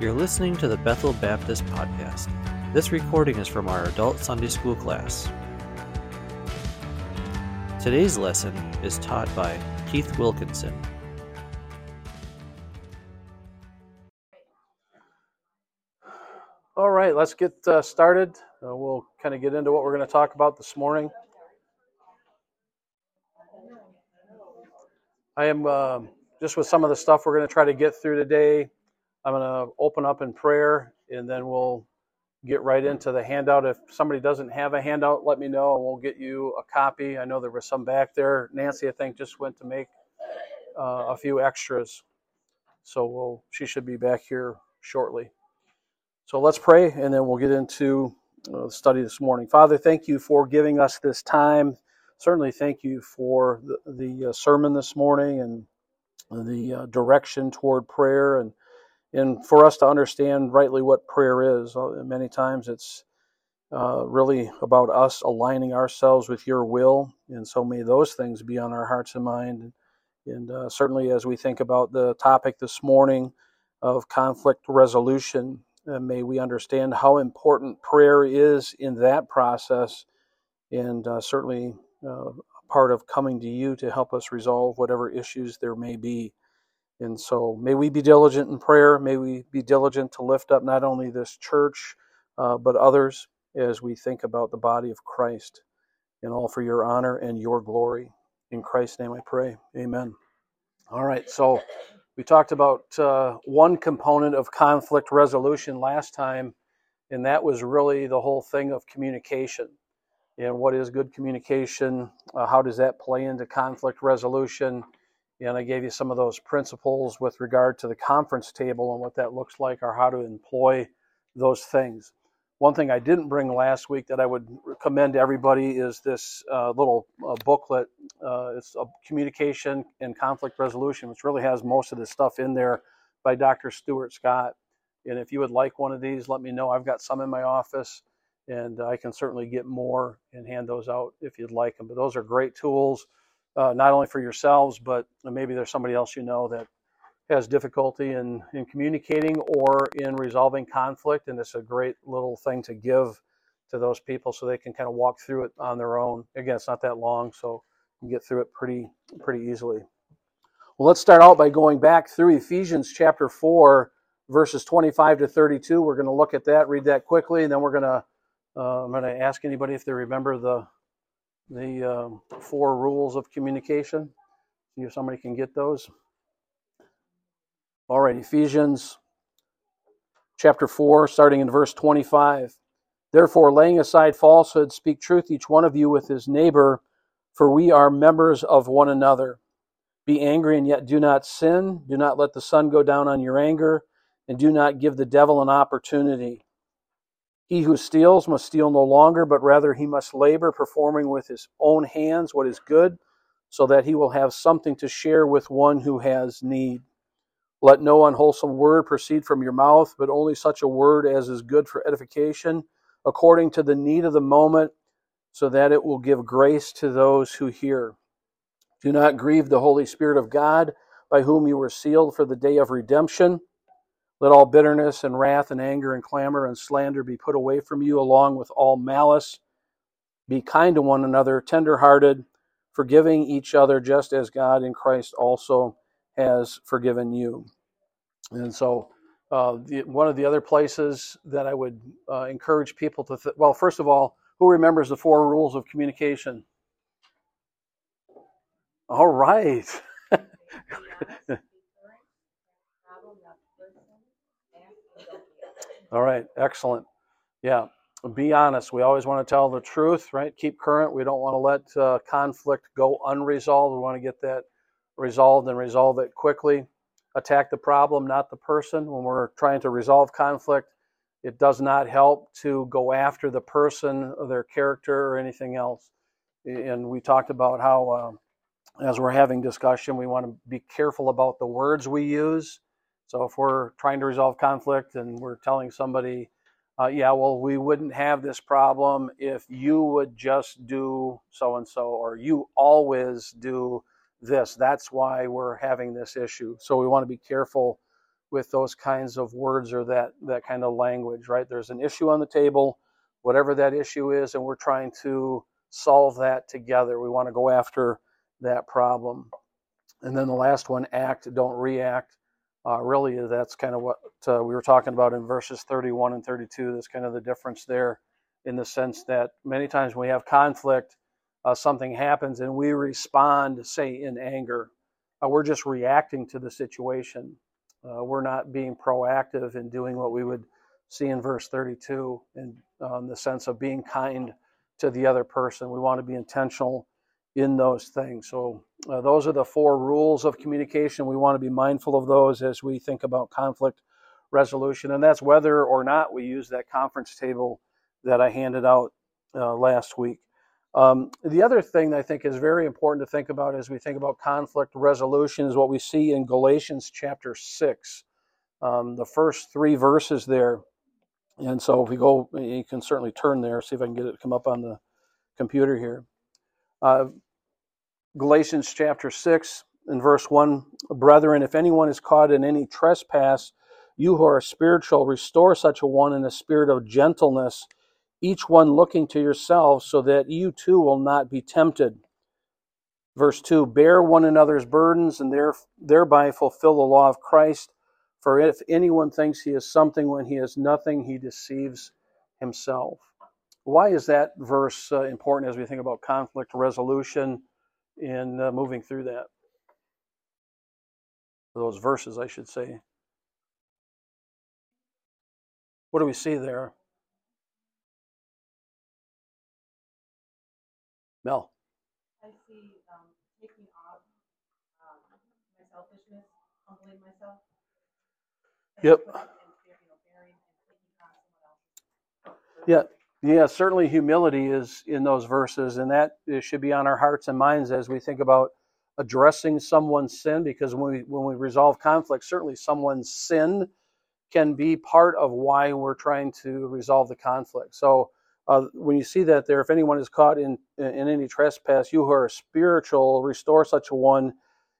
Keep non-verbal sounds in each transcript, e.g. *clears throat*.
You're listening to the Bethel Baptist Podcast. This recording is from our adult Sunday school class. Today's lesson is taught by Keith Wilkinson. All right, let's get uh, started. Uh, we'll kind of get into what we're going to talk about this morning. I am uh, just with some of the stuff we're going to try to get through today. I'm going to open up in prayer and then we'll get right into the handout. If somebody doesn't have a handout, let me know and we'll get you a copy. I know there was some back there. Nancy, I think, just went to make uh, a few extras. So we'll, she should be back here shortly. So let's pray and then we'll get into uh, the study this morning. Father, thank you for giving us this time. Certainly, thank you for the, the uh, sermon this morning and the uh, direction toward prayer and and for us to understand rightly what prayer is. Uh, many times it's uh, really about us aligning ourselves with your will, and so may those things be on our hearts and mind. And uh, certainly, as we think about the topic this morning of conflict resolution, uh, may we understand how important prayer is in that process, and uh, certainly uh, part of coming to you to help us resolve whatever issues there may be. And so may we be diligent in prayer. May we be diligent to lift up not only this church, uh, but others as we think about the body of Christ. And all for your honor and your glory. In Christ's name I pray. Amen. All right, so we talked about uh, one component of conflict resolution last time, and that was really the whole thing of communication. And what is good communication? Uh, how does that play into conflict resolution? And I gave you some of those principles with regard to the conference table and what that looks like or how to employ those things. One thing I didn't bring last week that I would commend to everybody is this uh, little uh, booklet. Uh, it's a communication and conflict resolution, which really has most of the stuff in there by Dr. Stuart Scott. And if you would like one of these, let me know. I've got some in my office, and I can certainly get more and hand those out if you'd like them. But those are great tools uh, not only for yourselves, but maybe there's somebody else you know that has difficulty in, in communicating or in resolving conflict. And it's a great little thing to give to those people so they can kind of walk through it on their own. Again, it's not that long, so you can get through it pretty pretty easily. Well, let's start out by going back through Ephesians chapter 4, verses 25 to 32. We're going to look at that, read that quickly, and then we're going to uh, I'm going to ask anybody if they remember the the um, four rules of communication. See if somebody can get those. All right, Ephesians chapter 4, starting in verse 25. Therefore, laying aside falsehood, speak truth each one of you with his neighbor, for we are members of one another. Be angry and yet do not sin. Do not let the sun go down on your anger, and do not give the devil an opportunity. He who steals must steal no longer, but rather he must labor, performing with his own hands what is good, so that he will have something to share with one who has need. Let no unwholesome word proceed from your mouth, but only such a word as is good for edification, according to the need of the moment, so that it will give grace to those who hear. Do not grieve the Holy Spirit of God, by whom you were sealed for the day of redemption. Let all bitterness and wrath and anger and clamor and slander be put away from you, along with all malice. Be kind to one another, tender-hearted, forgiving each other, just as God in Christ also has forgiven you. And so, uh, the, one of the other places that I would uh, encourage people to, th- well, first of all, who remembers the four rules of communication? All right. *laughs* All right, excellent. Yeah, be honest. We always want to tell the truth, right? Keep current. We don't want to let uh, conflict go unresolved. We want to get that resolved and resolve it quickly. Attack the problem, not the person. When we're trying to resolve conflict, it does not help to go after the person or their character or anything else. And we talked about how, uh, as we're having discussion, we want to be careful about the words we use so if we're trying to resolve conflict and we're telling somebody, uh, yeah, well, we wouldn't have this problem if you would just do so and so, or you always do this. That's why we're having this issue. So we want to be careful with those kinds of words or that that kind of language, right? There's an issue on the table, whatever that issue is, and we're trying to solve that together. We want to go after that problem. And then the last one, act, don't react. Uh, really, that's kind of what uh, we were talking about in verses 31 and 32. That's kind of the difference there in the sense that many times when we have conflict, uh, something happens and we respond, say, in anger. Uh, we're just reacting to the situation. Uh, we're not being proactive in doing what we would see in verse 32 in um, the sense of being kind to the other person. We want to be intentional in those things. So, uh, those are the four rules of communication. We want to be mindful of those as we think about conflict resolution, and that's whether or not we use that conference table that I handed out uh, last week. Um, the other thing I think is very important to think about as we think about conflict resolution is what we see in Galatians chapter 6, um, the first three verses there. And so if we go, you can certainly turn there, see if I can get it to come up on the computer here. Uh, Galatians chapter 6 and verse 1 Brethren, if anyone is caught in any trespass, you who are spiritual, restore such a one in a spirit of gentleness each one looking to yourselves, so that you too will not be tempted. Verse 2 Bear one another's burdens and there, thereby fulfill the law of Christ. For if anyone thinks he is something when he is nothing, he deceives himself. Why is that verse uh, important as we think about conflict resolution in uh, moving through that? Those verses, I should say. What do we see there? Mel. I see um, taking off um, my selfishness, humbling myself. Yep. Yeah, yeah. Certainly, humility is in those verses, and that should be on our hearts and minds as we think about addressing someone's sin. Because when we when we resolve conflict, certainly someone's sin can be part of why we're trying to resolve the conflict. So uh, when you see that there, if anyone is caught in, in any trespass, you who are spiritual, restore such a one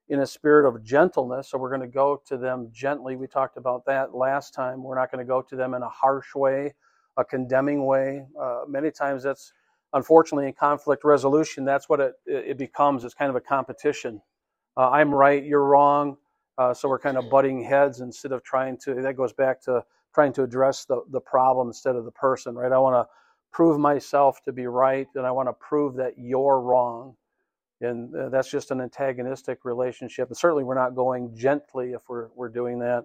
in a spirit of gentleness. So we're going to go to them gently. We talked about that last time. We're not going to go to them in a harsh way, a condemning way. Uh, many times that's unfortunately in conflict resolution, that's what it, it becomes. It's kind of a competition. Uh, I'm right, you're wrong. Uh, so we're kind of butting heads instead of trying to, that goes back to trying to address the, the problem instead of the person, right? I want to prove myself to be right and I want to prove that you're wrong. And uh, that's just an antagonistic relationship. And certainly we're not going gently if we're, we're doing that.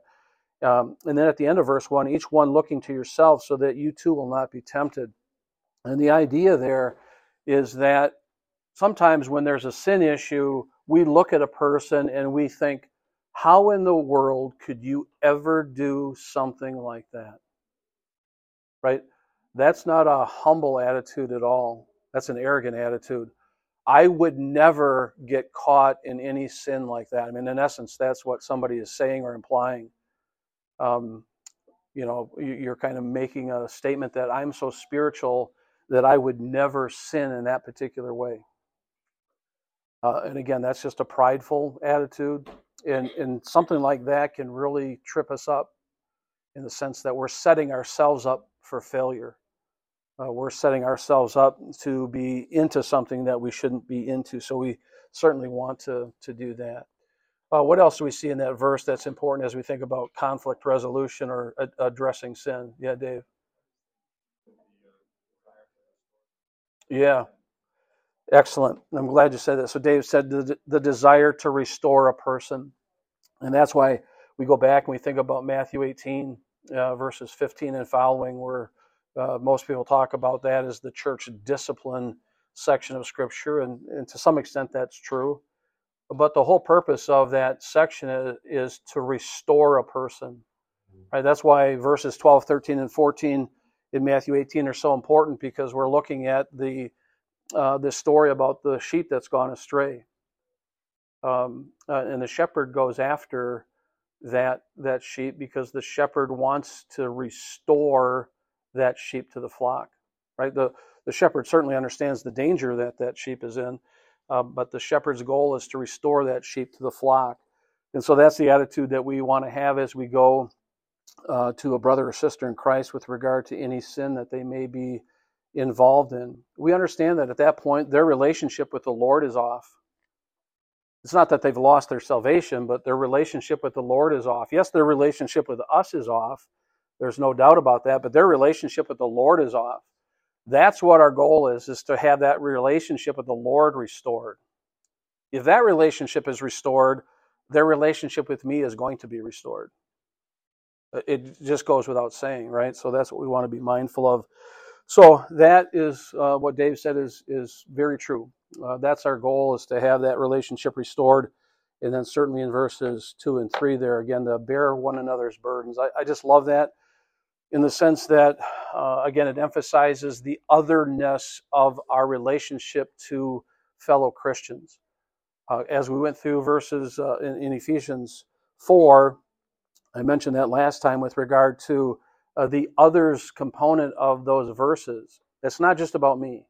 Um, and then at the end of verse 1, each one looking to yourself so that you too will not be tempted. And the idea there is that sometimes when there's a sin issue, we look at a person and we think, how in the world could you ever do something like that? Right? That's not a humble attitude at all. That's an arrogant attitude. I would never get caught in any sin like that. I mean, in essence, that's what somebody is saying or implying. Um, you know, you're kind of making a statement that I'm so spiritual that I would never sin in that particular way. Uh, and again, that's just a prideful attitude. And, and something like that can really trip us up in the sense that we're setting ourselves up for failure uh, we're setting ourselves up to be into something that we shouldn't be into. So we certainly want to, to do that. Uh, what else do we see in that verse that's important as we think about conflict resolution or addressing sin? Yeah, Dave. Yeah, excellent. I'm glad you said that. So Dave said the, the desire to restore a person, and that's why we go back and we think about Matthew 18 uh, verses 15 and following, where uh, most people talk about that as the church discipline section of Scripture, and, and to some extent that's true. But the whole purpose of that section is, is to restore a person. Right? That's why verses 12, 13, and 14 in Matthew 18 are so important because we're looking at the uh, this story about the sheep that's gone astray. Um, uh, and the shepherd goes after that that sheep because the shepherd wants to restore that sheep to the flock. Right? The the shepherd certainly understands the danger that that sheep is in, uh, but the shepherd's goal is to restore that sheep to the flock. And so that's the attitude that we want to have as we go uh, to a brother or sister in Christ with regard to any sin that they may be involved in. We understand that at that point, their relationship with the Lord is off. It's not that they've lost their salvation, but their relationship with the Lord is off. Yes, their relationship with us is off. There's no doubt about that, but their relationship with the Lord is off. That's what our goal is, is to have that relationship with the Lord restored. If that relationship is restored, their relationship with me is going to be restored. It just goes without saying, right? So that's what we want to be mindful of. So that is uh, what Dave said is is very true. Uh, that's our goal is to have that relationship restored, and then certainly in verses two and three there again to bear one another's burdens. I, I just love that in the sense that uh, again it emphasizes the otherness of our relationship to fellow Christians. Uh, as we went through verses uh, in, in Ephesians four, I mentioned that last time with regard to uh, the others component of those verses. It's not just about me.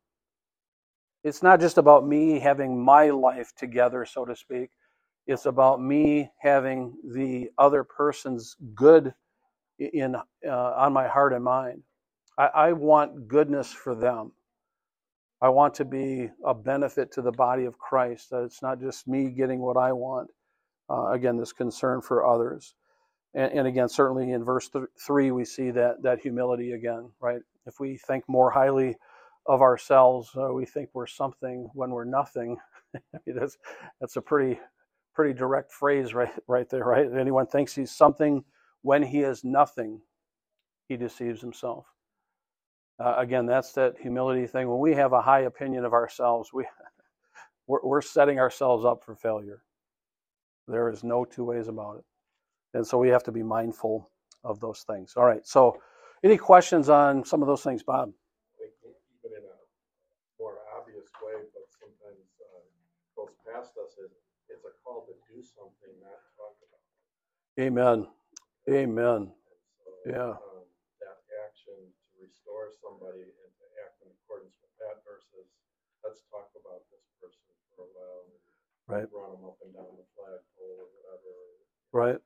It's not just about me having my life together, so to speak. It's about me having the other person's good in uh, on my heart and mind. I, I want goodness for them. I want to be a benefit to the body of Christ. It's not just me getting what I want. Uh, again, this concern for others. And, and again, certainly in verse th- three, we see that that humility again, right? If we think more highly of ourselves, uh, we think we're something when we're nothing. *laughs* I mean, that's that's a pretty pretty direct phrase right right there, right? If anyone thinks he's something when he is nothing, he deceives himself. Uh, again, that's that humility thing. When we have a high opinion of ourselves, we *laughs* we're, we're setting ourselves up for failure. There is no two ways about it. And so we have to be mindful of those things. All right. So, any questions on some of those things, Bob? Even in a more obvious way, but sometimes uh, goes past us, it's a call to do something, not talk about it. Amen. Amen. So, Yeah. Um, that action to restore somebody and to act in accordance with that versus let's talk about this person for a while and Right. run them up and down the flagpole or whatever. Right.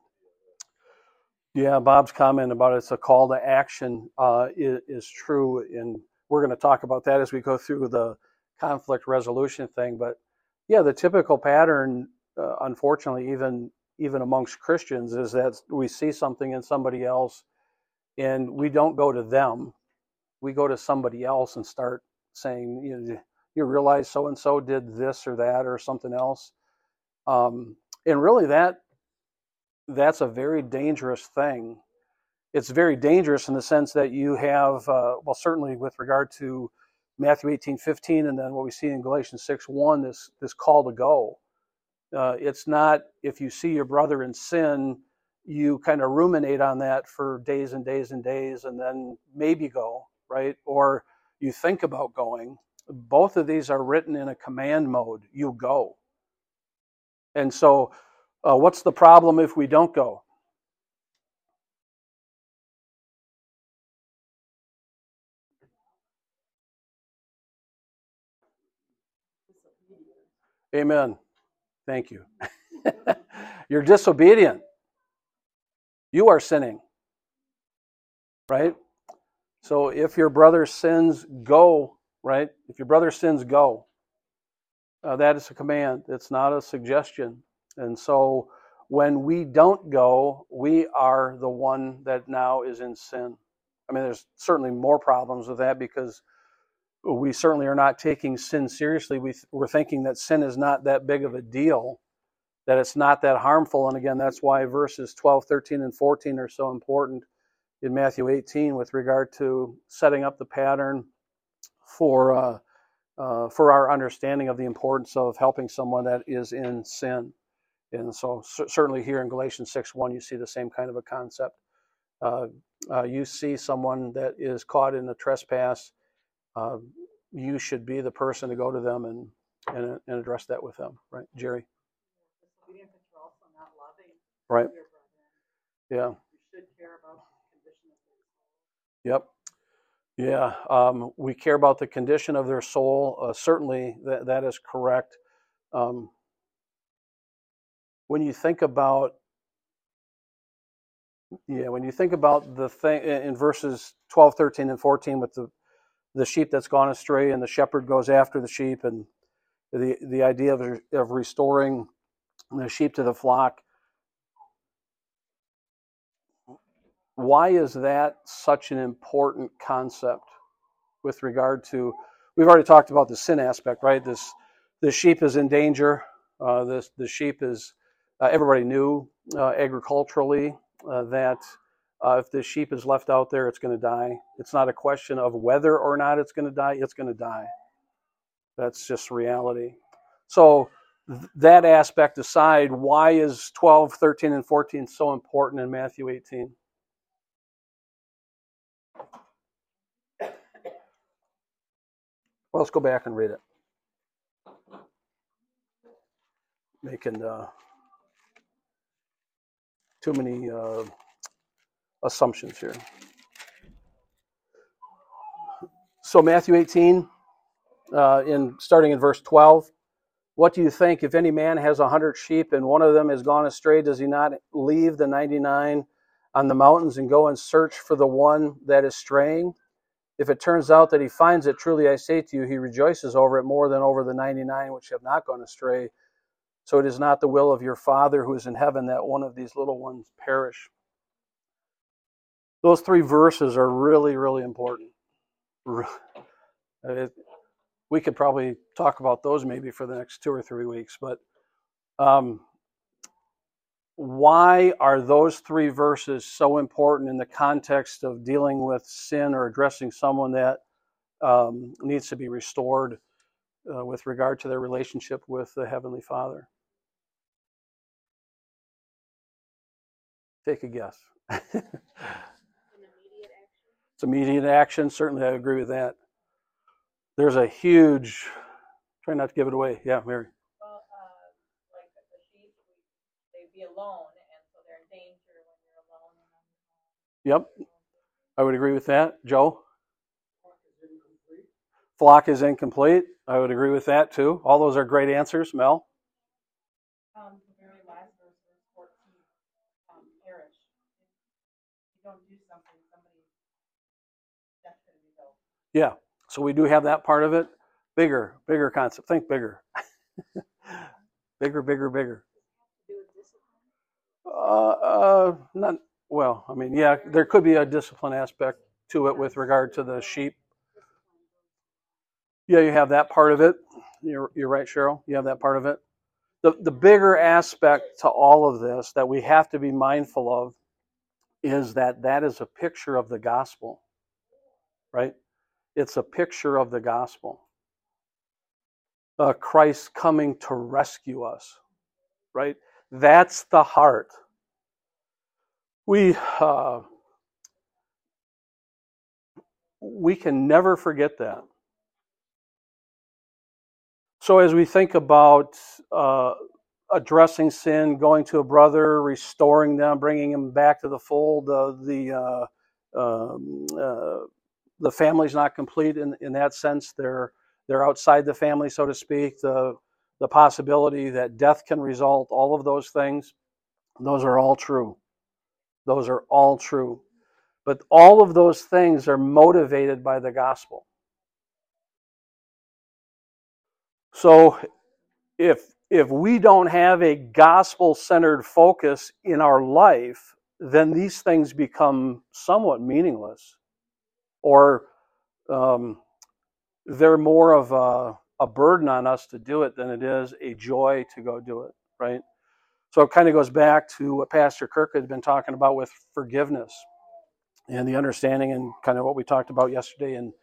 Yeah, Bob's comment about it's a call to action uh, is, is true, and we're going to talk about that as we go through the conflict resolution thing. But yeah, the typical pattern, uh, unfortunately, even even amongst Christians, is that we see something in somebody else, and we don't go to them, we go to somebody else and start saying, you know, you realize so and so did this or that or something else, um, and really that that's a very dangerous thing. It's very dangerous in the sense that you have, uh, well, certainly with regard to Matthew 18, 15, and then what we see in Galatians 6, 1, this, this call to go. Uh, it's not if you see your brother in sin, you kind of ruminate on that for days and days and days and then maybe go, right? Or you think about going. Both of these are written in a command mode. You go. And so, uh, what's the problem if we don't go? Amen. Thank you. *laughs* You're disobedient. You are sinning. Right? So if your brother sins, go. Right? If your brother sins, go. Uh, that is a command. It's not a suggestion. And so when we don't go, we are the one that now is in sin. I mean, there's certainly more problems with that because we certainly are not taking sin seriously. We, we're thinking that sin is not that big of a deal, that it's not that harmful. And again, that's why verses 12, 13, and 14 are so important in Matthew 18 with regard to setting up the pattern for, uh, uh, for our understanding of the importance of helping someone that is in sin. And so, certainly here in Galatians 6 1, you see the same kind of a concept. Uh, uh, you see someone that is caught in a trespass, uh, you should be the person to go to them and, and, and address that with them, right? Jerry? Disobedient, but you're also not loving Right. Yeah. You should care about the condition of their soul. Yep. Yeah. Um, we care about the condition of their soul. Uh, certainly, that, that is correct. Um, when you think about yeah, when you think about the thing in verses 12, 13, and 14 with the, the sheep that's gone astray and the shepherd goes after the sheep. And the, the idea of, of restoring the sheep to the flock, why is that such an important concept with regard to we've already talked about the sin aspect right? This the sheep is in danger. Uh, this the sheep is uh, everybody knew uh, agriculturally uh, that uh, if the sheep is left out there it's going to die. It's not a question of whether or not it's going to die it's going to die. That's just reality. So th- that aspect aside why is 12 13 and 14 so important in matthew 18 Well, let's go back and read it. Making uh, too many uh, assumptions here. So Matthew 18, uh, in starting in verse 12. What do you think? If any man has a hundred sheep and one of them has gone astray, does he not leave the 99 on the mountains and go and search for the one that is straying? If it turns out that he finds it, truly I say to you, he rejoices over it more than over the 99 which have not gone astray. So it is not the will of your Father who is in heaven that one of these little ones perish. Those three verses are really, really important. we could probably talk about those maybe for the next two or three weeks, but um, why are those three verses so important in the context of dealing with sin or addressing someone that um, needs to be restored uh, with regard to their relationship with the Heavenly Father? Take a guess. *laughs* it's immediate action. Certainly, I agree with that. There's a huge. Try not to give it away. Yeah, Mary. Well, uh, like the sheep, they'd be alone, and so they're in danger when you're alone. Yep, I would agree with that. Joe? Flock is incomplete. I would agree with that too. All those are great answers. Mel? Um, the very last verse, verse 14, um, perish. If you don't do something, somebody, that's going to be built. Yeah. So we do have that part of it. Bigger, bigger concept. Think bigger. *laughs* bigger, bigger, bigger. Uh, uh, not well. I mean, yeah, there could be a discipline aspect to it with regard to the sheep. Yeah, you have that part of it. You're you're right, Cheryl. You have that part of it. The the bigger aspect to all of this that we have to be mindful of is that that is a picture of the gospel, right? It's a picture of the gospel. Uh, Christ coming to rescue us, right? That's the heart. We uh, we can never forget that. So as we think about uh, addressing sin, going to a brother, restoring them, bringing them back to the fold, uh, the uh, um, uh, the family's not complete in, in that sense. They're they're outside the family, so to speak. The the possibility that death can result, all of those things, those are all true. Those are all true. But all of those things are motivated by the gospel. So if if we don't have a gospel centered focus in our life, then these things become somewhat meaningless. Or um, they're more of a, a burden on us to do it than it is a joy to go do it, right? So it kind of goes back to what Pastor Kirk had been talking about with forgiveness and the understanding and kind of what we talked about yesterday in,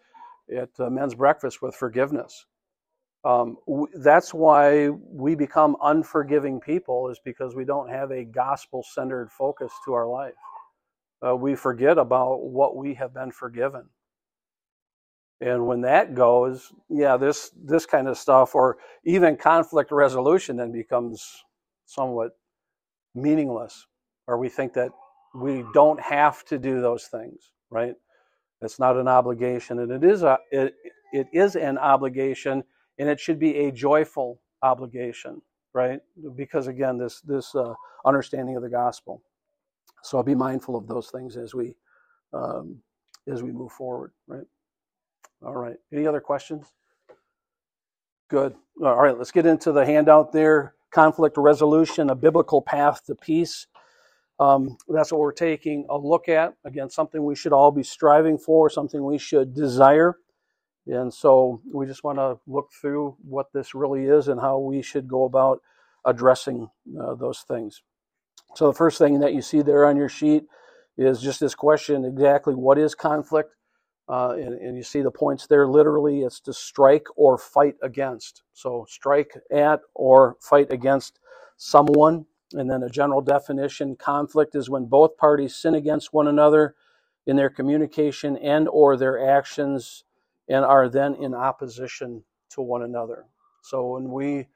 at uh, men's breakfast with forgiveness. Um, w- that's why we become unforgiving people is because we don't have a gospel-centered focus to our life. Uh, we forget about what we have been forgiven. And when that goes, yeah, this this kind of stuff, or even conflict resolution, then becomes somewhat meaningless, or we think that we don't have to do those things, right? It's not an obligation, and it is a it, it is an obligation, and it should be a joyful obligation, right? Because again, this this uh, understanding of the gospel. So I'll be mindful of those things as we um, as we move forward, right? All right. Any other questions? Good. All right. Let's get into the handout there. Conflict resolution: a biblical path to peace. Um, that's what we're taking a look at. Again, something we should all be striving for, something we should desire. And so we just want to look through what this really is and how we should go about addressing uh, those things. So the first thing that you see there on your sheet is just this question exactly what is conflict? Uh, and, and, you see the points there literally it's to strike or fight against. So strike at or fight against someone. And then a general definition conflict is when both parties sin against one another in their communication and or their actions and are then in opposition to one another. So when we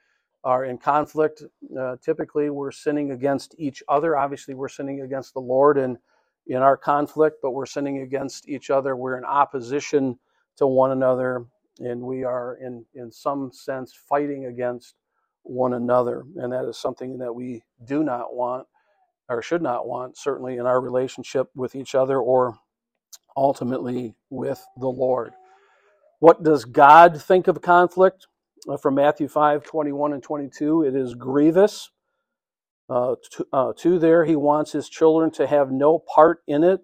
are in conflict, uh, typically we're sinning against each other. Obviously, we're sinning against the Lord in, in our conflict, but we're sinning against each other. We're in opposition to one another, and we are in in some sense fighting against one another, and that is something that we do not want or should not want, certainly in our relationship with each other or ultimately with the Lord. What does God think of conflict? Uh, from Matthew 5 21 and 22, it is grievous. Uh, to, uh, to, there, he wants his children to have no part in it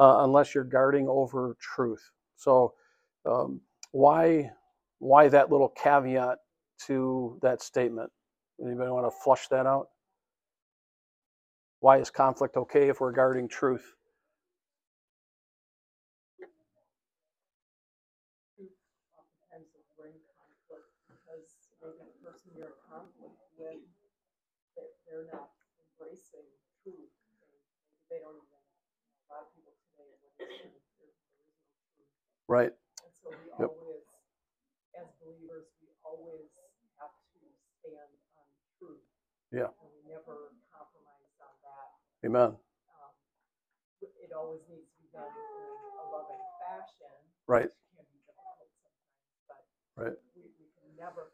uh, unless you're guarding over truth. So, um, why, why that little caveat to that statement? Anybody want to flush that out? Why is conflict okay if we're guarding truth? With, that they're not embracing truth. They don't even, a lot of people today, there is no truth. Right. And so we Yep. always, as believers, we always have to stand on truth. Yeah. And we never compromise on that. Amen. Um, It always needs to be done in a loving fashion. Right. which Can be difficult sometimes, but. Right. We, we can never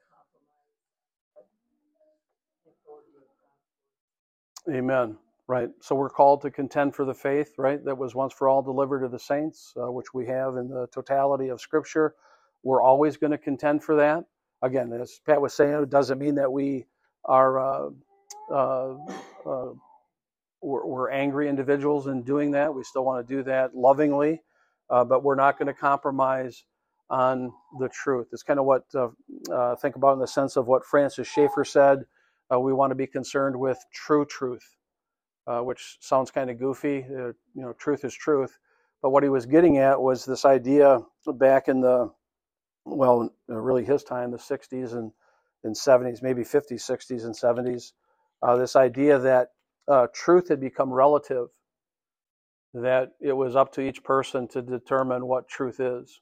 Amen. Right. So we're called to contend for the faith, right? That was once for all delivered to the saints, uh, which we have in the totality of Scripture. We're always going to contend for that. Again, as Pat was saying, it doesn't mean that we are uh, uh, uh we're, we're, angry individuals in doing that. We still want to do that lovingly, uh, but we're not going to compromise on the truth. It's kind of what uh, think about in the sense of what Francis Schaeffer said uh, we want to be concerned with true truth, uh, which sounds kind of goofy. Uh, you know, truth is truth. But what he was getting at was this idea back in the, well, uh, really his time, the 60s and, and 70s, maybe 50s, 60s, and 70s. Uh, this idea that uh, truth had become relative, that it was up to each person to determine what truth is.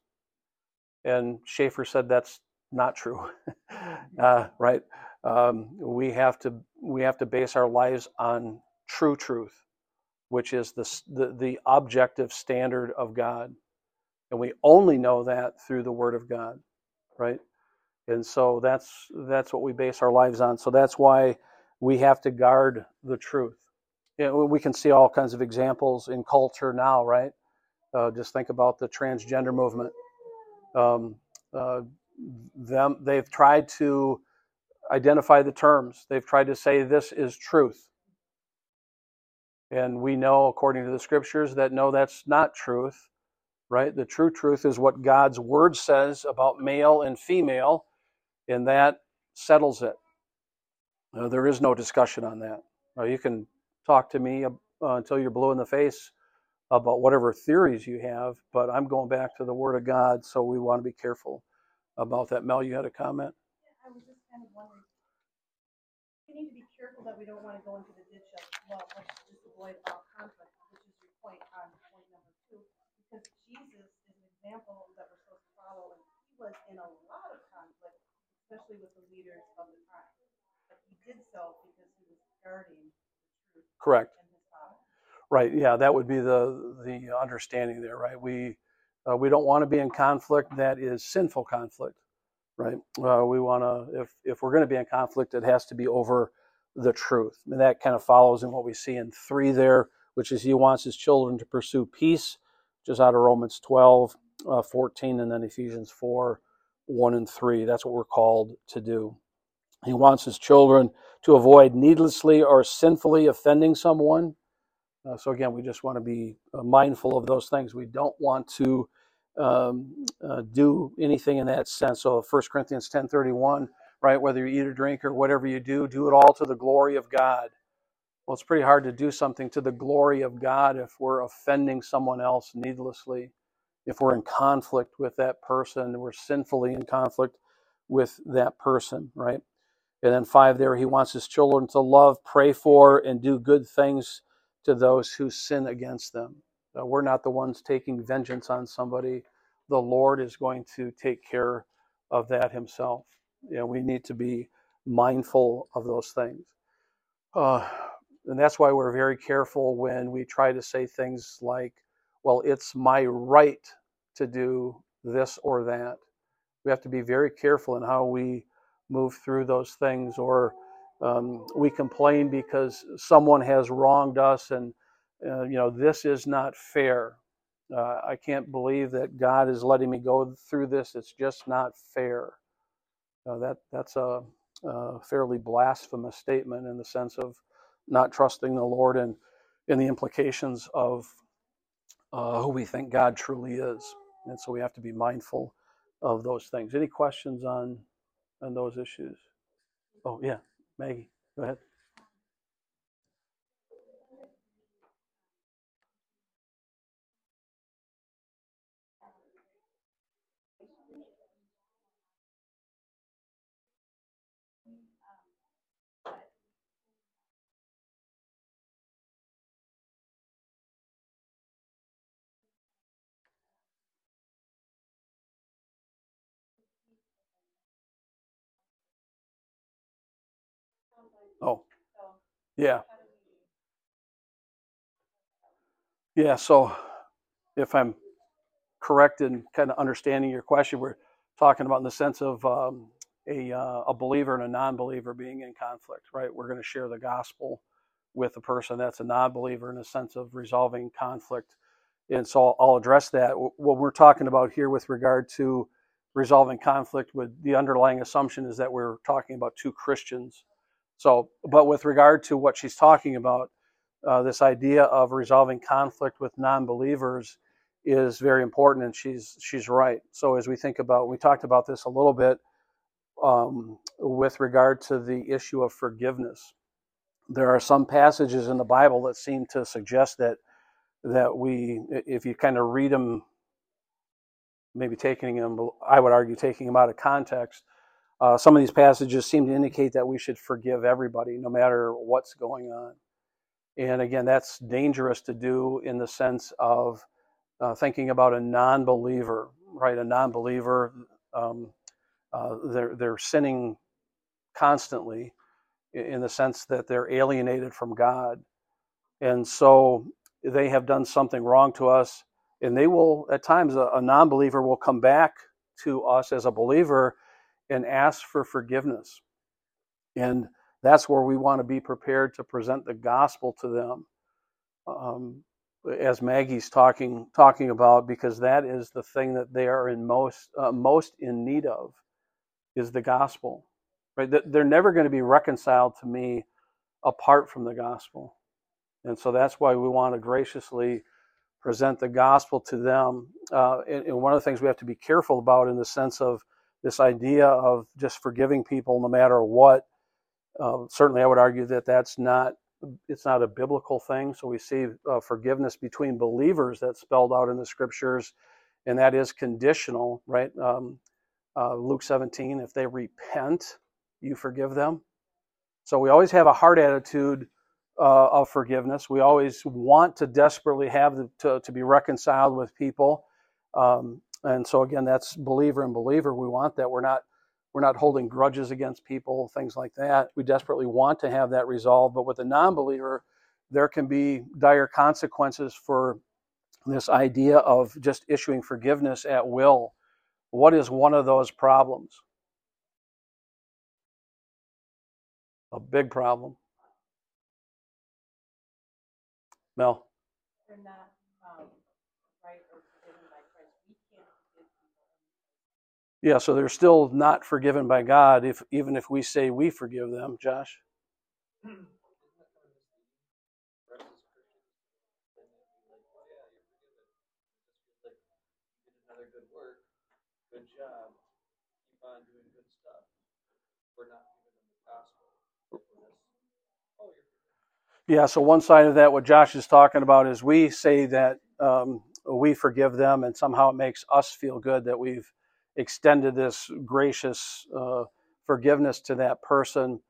And Schaeffer said that's not true, *laughs* right? Um, we have to we have to base our lives on true truth, which is the, the the objective standard of God, and we only know that through the Word of God, right? And so that's that's what we base our lives on. So that's why we have to guard the truth. You know, we can see all kinds of examples in culture now, right? Uh, just think about the transgender movement. Um, uh, them they've tried to identify the terms. They've tried to say this is truth. And we know, according to the scriptures, that no, that's not truth, right? The true truth is what God's word says about male and female, and that settles it. There is no discussion on that. You can talk to me uh, until you're blue in the face about whatever theories you have, but I'm going back to the Word of God, so we want to be careful about that. Mel, you had a comment? I was just kind of wondering, we need to be careful that we don't want to go into the ditch of, well, let's just avoid all conflict, which is your point on point number two. Because Jesus is an example that we're supposed to follow, and he was in a lot of conflict, especially with the leaders of the time. But he did so because he was guarding the truth. Correct. And his father. Right. Yeah, that would be the the understanding there, right? We uh, we don't want to be in conflict that is sinful conflict. Right? Uh, we want to, if, if we're going to be in conflict, it has to be over the truth. And that kind of follows in what we see in three there, which is he wants his children to pursue peace, is out of Romans 12, uh, 14, and then Ephesians 4, 1 and 3. That's what we're called to do. He wants his children to avoid needlessly or sinfully offending someone. Uh, so again, we just want to be uh, mindful of those things. We don't want to um, uh, do anything in that sense. So 1 Corinthians 10:31, right? Whether you eat or drink or whatever you do, do it all to the glory of God. Well, it's pretty hard to do something to the glory of God if we're offending someone else needlessly, if we're in conflict with that person, we're sinfully in conflict with that person, right? And then five there, he wants his children to love, pray for, and do good things to those who sin against them. Uh, we're not the ones taking vengeance on somebody. The Lord is going to take care of that himself. You know, we need to be mindful of those things. Uh, and that's why we're very careful when we try to say things like, well, it's my right to do this or that. We have to be very careful in how we move through those things, or um, we complain because someone has wronged us, and uh, you know this is not fair. Uh, I can't believe that God is letting me go through this. It's just not fair. Uh, that that's a, a, fairly blasphemous statement in the sense of not trusting the Lord and in the implications of uh, who we think God truly is. And so we have to be mindful of those things. Any questions on on those issues? Oh, yeah, Maggie, go ahead. Oh, yeah. Yeah, so if I'm correct in kind of understanding your question, we're talking about in the sense of um, a, uh, a believer and a non believer being in conflict, right? We're going to share the gospel with a person that's a non believer in a sense of resolving conflict. And so I'll address that. What we're talking about here with regard to resolving conflict with the underlying assumption is that we're talking about two Christians so, but with regard to what she's talking about, uh, this idea of resolving conflict with non-believers is very important, and she's she's right. So, as we think about, we talked about this a little bit um, with regard to the issue of forgiveness. There are some passages in the Bible that seem to suggest that that we, if you kind of read them, maybe taking them, I would argue taking them out of context, uh, some of these passages seem to indicate that we should forgive everybody, no matter what's going on. And again, that's dangerous to do in the sense of uh, thinking about a non believer, right? A non believer, um, uh, they're, they're sinning constantly in the sense that they're alienated from God. And so they have done something wrong to us. And they will, at times, a, a non believer will come back to us as a believer and ask for forgiveness. And that's where we want to be prepared to present the gospel to them. Um, as Maggie's talking talking about, because that is the thing that they are in most uh, most in need of, is the gospel. Right? They're never going to be reconciled to me apart from the gospel, and so that's why we want to graciously present the gospel to them. Uh, and, and one of the things we have to be careful about, in the sense of this idea of just forgiving people no matter what. Uh, certainly, I would argue that that's not it's not a biblical thing. So we see uh, forgiveness between believers that's spelled out in the scriptures, and that is conditional, right? Um, uh, Luke 17, if they repent, you forgive them. So we always have a heart attitude uh, of forgiveness. We always want to desperately have the, to, to be reconciled with people. Um, and so again, that's believer and believer. We want that. We're not we're not holding grudges against people, things like that. We desperately want to have that resolved. But with a non-believer, there can be dire consequences for this idea of just issuing forgiveness at will. What is one of those problems? A big problem. Mel. They're not Yeah, so they're still not forgiven by God if even if we say we forgive them, Josh. Yeah, so one side of that, what Josh is talking about, is we say that um, we forgive them, and somehow it makes us feel good that we've extended this gracious uh, forgiveness to that person.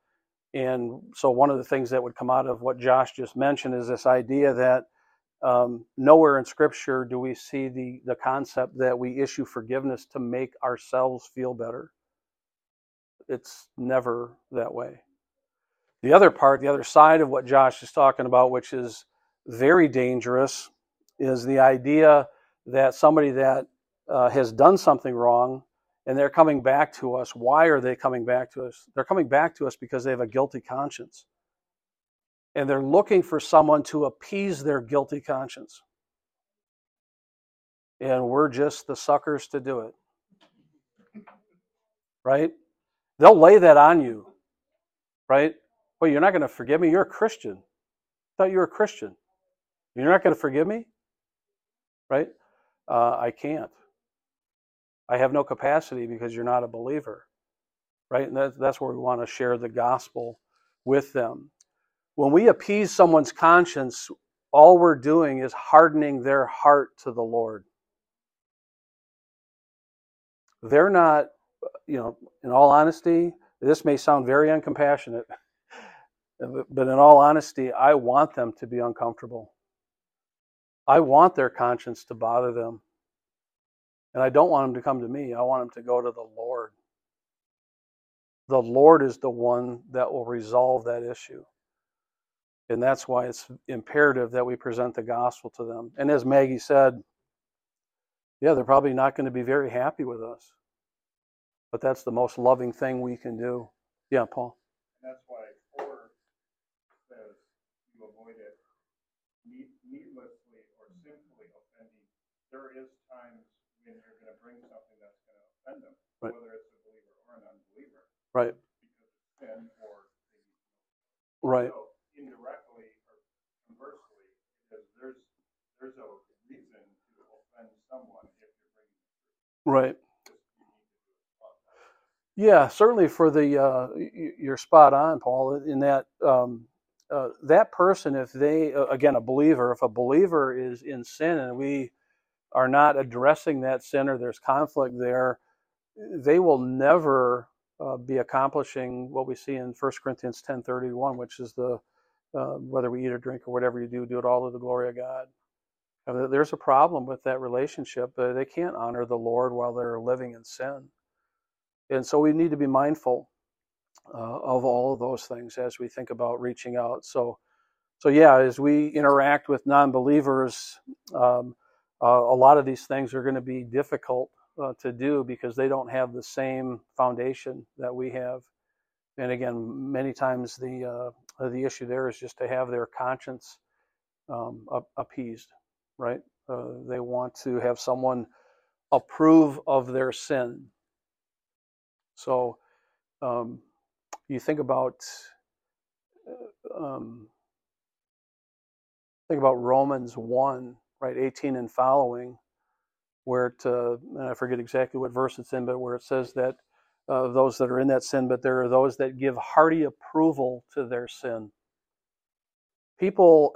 And so, one of the things that would come out of what Josh just mentioned is this idea that um, nowhere in Scripture do we see the, the concept that we issue forgiveness to make ourselves feel better. It's never that way. The other part, the other side of what Josh is talking about, which is very dangerous, is the idea that somebody that uh, has done something wrong and they're coming back to us. Why are they coming back to us? They're coming back to us because they have a guilty conscience. And they're looking for someone to appease their guilty conscience. And we're just the suckers to do it. Right? They'll lay that on you. Right? Well, you're not going to forgive me. You're a Christian. I thought you were a Christian. You're not going to forgive me? Right? Uh, I can't. I have no capacity because you're not a believer. Right? And that, that's where we want to share the gospel with them. When we appease someone's conscience, all we're doing is hardening their heart to the Lord. They're not, you know, in all honesty, this may sound very uncompassionate, but in all honesty, I want them to be uncomfortable. I want their conscience to bother them. And I don't want them to come to me. I want them to go to the Lord. The Lord is the one that will resolve that issue. And that's why it's imperative that we present the gospel to them. And as Maggie said, yeah, they're probably not going to be very happy with us. But that's the most loving thing we can do. Yeah, Paul. And that's why four says you avoid it need- needlessly or sinfully offending. There is times bring something that's gonna offend them, Right. whether it's a believer or an unbeliever, Right, because it's sin or they right. So indirectly or conversely, because there's, there's a reason to offend someone if you're bringing Right. just, you need to do it properly. Yeah, certainly for the uh, you're spot on, Paul. In that um, uh, that person, if they uh, again a believer, if a believer is in sin and we are not addressing that sin or there's conflict there, they will never uh, be accomplishing what we see in 1 Corinthians 10:31, which is the uh, whether we eat or drink or whatever you do, do it all to the glory of God. There's a problem with that relationship. Uh, they can't honor the Lord while they're living in sin. And so we need to be mindful uh, of all of those things as we think about reaching out. So, so yeah, as we interact with non-believers, um, a lot of these things are going to be difficult uh, to do because they don't have the same foundation that we have. And again, many times the uh, the issue there is just to have their conscience um, appeased, right? Uh, they want to have someone approve of their sin. So um, you think about uh, um, think about Romans one, right, eighteen and following, where it uh, I forget exactly what verse it's in, but where it says that uh, those that are in that sin, but there are those that give hearty approval to their sin. People,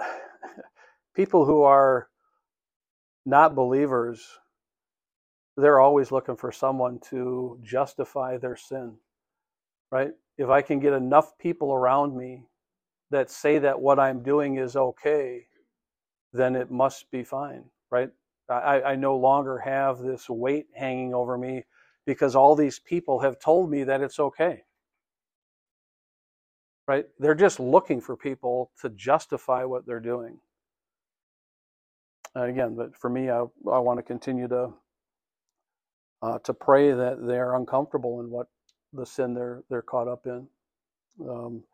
*sighs* people who are not believers, they're always looking for someone to justify their sin, right? If I can get enough people around me that say that what I'm doing is okay, then it must be fine, right? I, I no longer have this weight hanging over me because all these people have told me that it's okay. Right? They're just looking for people to justify what they're doing. And again, but for me, I, I want to continue to uh, to pray that they're uncomfortable in what the sin they're they're caught up in. Um,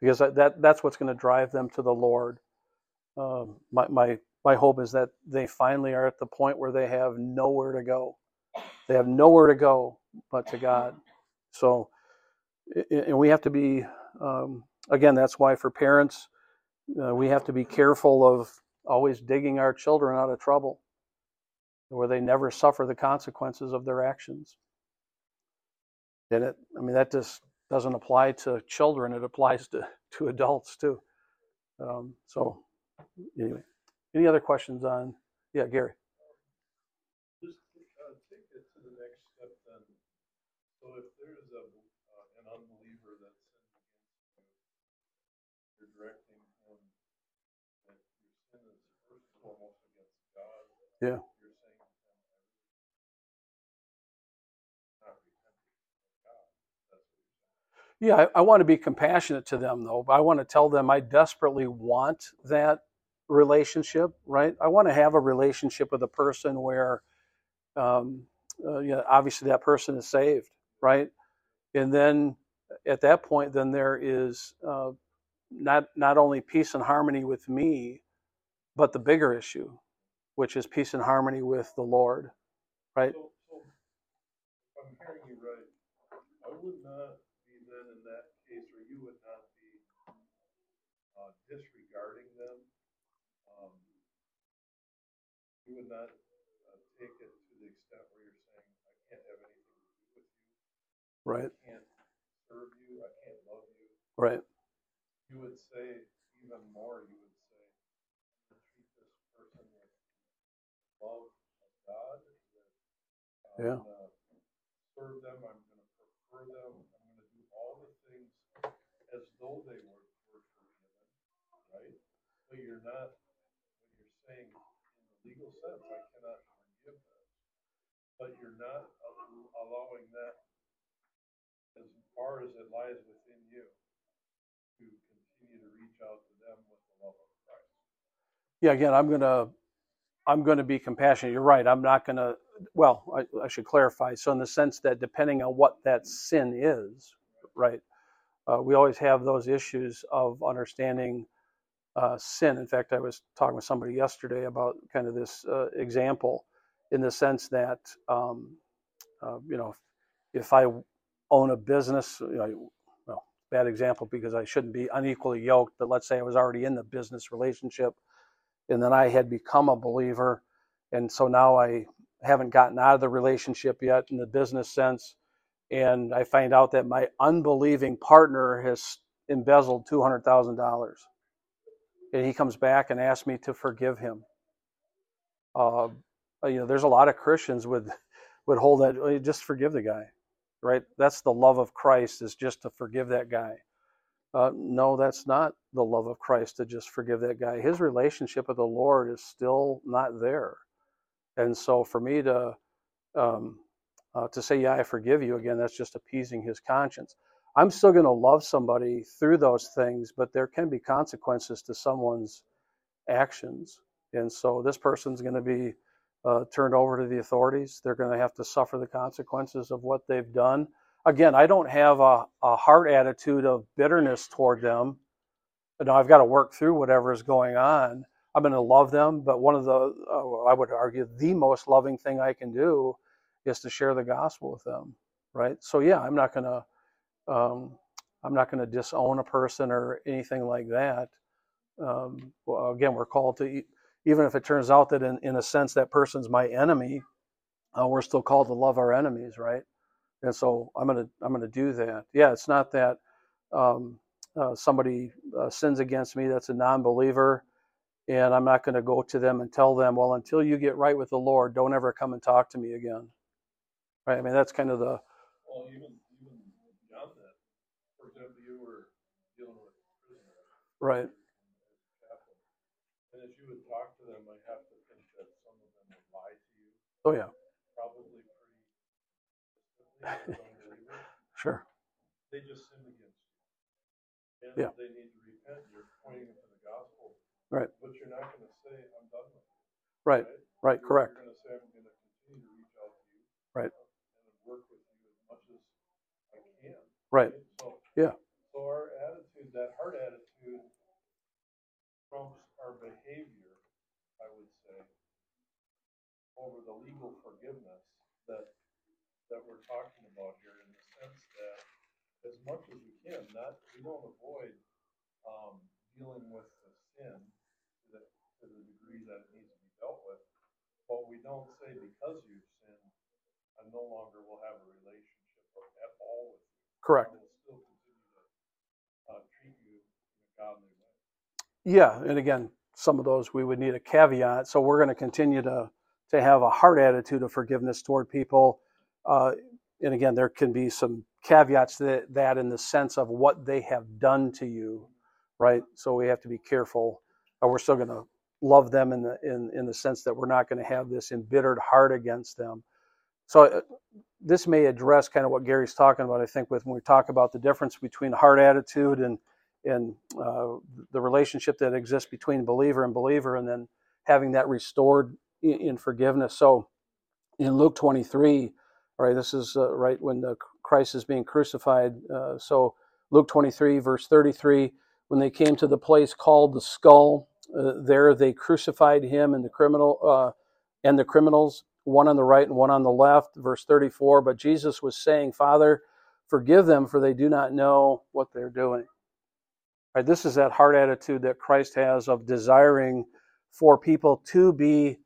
because that that's what's going to drive them to the Lord. Um, my my my hope is that they finally are at the point where they have nowhere to go. They have nowhere to go but to God. So, and we have to be um, again. That's why for parents, uh, we have to be careful of always digging our children out of trouble, where they never suffer the consequences of their actions. And it, I mean, that just doesn't apply to children; it applies to to adults too. Um, so, anyway, any other questions on? Yeah, Gary. Just uh, take it to the next step then. So if there's a, uh, an unbeliever that sins against you, you're directing him that your sin is first and foremost against God. Yeah. You're saying to him, not repenting of God. That's what you're saying. Yeah, I, I want to be compassionate to them, though. I want to tell them I desperately want that relationship, right? I want to have a relationship with a person where, um, uh, you know, obviously that person is saved, right? And then at that point, then there is uh, not not only peace and harmony with me, but the bigger issue, which is peace and harmony with the Lord, right? So, so I'm hearing you right, I would not be then in that case, or you would not be uh, disregarding them. Um, you would not uh, take it to the extent where you're saying, I can't have anything to do with you, Right, I can't serve you, I can't love you. right, You would say even more. You would say, I'm going to treat this person with love of God. That Yeah. to serve them. I'm going to prefer them. I'm going to do all the things as though they were, were forgiven, right? But you're not. What you're saying in I cannot forgive them. But you're not allowing that, as far as it lies within you, to continue to reach out to them with the love of Christ. yeah. Again, I'm gonna I'm going to be compassionate. You're right. I'm not going to. Well, I, I should clarify. So, in the sense that depending on what that sin is, right, uh, we always have those issues of understanding uh, sin. In fact, I was talking with somebody yesterday about kind of this uh, example, in the sense that, um, uh, you know, if I own a business, you know, well, bad example because I shouldn't be unequally yoked, but let's say I was already in the business relationship and then I had become a believer, and so now I haven't gotten out of the relationship yet in the business sense, and I find out that my unbelieving partner has embezzled two hundred thousand dollars, and he comes back and asks me to forgive him. Uh, you know, there's a lot of Christians would *laughs* would hold that "Oh, just forgive the guy, right? That's the love of Christ is just to forgive that guy. Uh, no, that's not the love of Christ to just forgive that guy. His relationship with the Lord is still not there, and so for me to um, uh, to say, "Yeah, I forgive you," again, that's just appeasing his conscience. I'm still going to love somebody through those things, but there can be consequences to someone's actions, and so this person's going to be uh, turned over to the authorities. They're going to have to suffer the consequences of what they've done again, I don't have a, a heart attitude of bitterness toward them. Now I've got to work through whatever is going on. I'm going to love them, but one of the, uh, I would argue, the most loving thing I can do is to share the gospel with them, right? So yeah, I'm not going to, um, I'm not going to disown a person or anything like that. Um, well, again, we're called to, even if it turns out that in, in a sense that person's my enemy, uh, we're still called to love our enemies, right? and so I'm gonna I'm gonna do that. Yeah, it's not that um, uh, somebody uh, sins against me that's a non-believer, and I'm not going to go to them and tell them, well, until you get right with the Lord, don't ever come and talk to me again. Right? I mean, that's kind of the Well, even even beyond that, for example, you were dealing with prisoners right. and as you would talk to them, I have to think that some of them would lie to you, Oh yeah, probably pretty consistently as *laughs* unbelievers. sure. They just sinned against you, and Yeah. they need to repent. You're pointing them to the gospel, Right. But you're not going to say, "I'm done with you." Right. Right. You're- Correct. You're going to say, "I'm going to continue to reach out to you." Right. And work with you as much as I can. Right. over the legal forgiveness that, that we're talking about here in the sense that as much as we can, not, we don't avoid um, dealing with the sin to the, to the degree that it needs to be dealt with, but we don't say because you've sinned, I no longer will have a relationship at all with you. Correct. Will still continue to uh, treat you in a godly way. Yeah, and again, some of those we would need a caveat. So we're going to continue to to have a heart attitude of forgiveness toward people. Uh, and again, there can be some caveats to that, that in the sense of what they have done to you, right? So we have to be careful. Or we're still going to love them in the in in the sense that we're not going to have this embittered heart against them. So uh, this may address kind of what Gary's talking about. I think with when we talk about the difference between heart attitude and and uh, the relationship that exists between believer and believer, and then having that restored in, in forgiveness. So in Luke 23, all right, this is uh, right when the Christ is being crucified. Uh, so Luke 23, verse 33, when they came to the place called the skull, uh, there they crucified him and the criminal uh, and the criminals, one on the right and one on the left. Verse 34, but Jesus was saying, Father, forgive them, for they do not know what they're doing. Right, this is that heart attitude that Christ has of desiring for people to be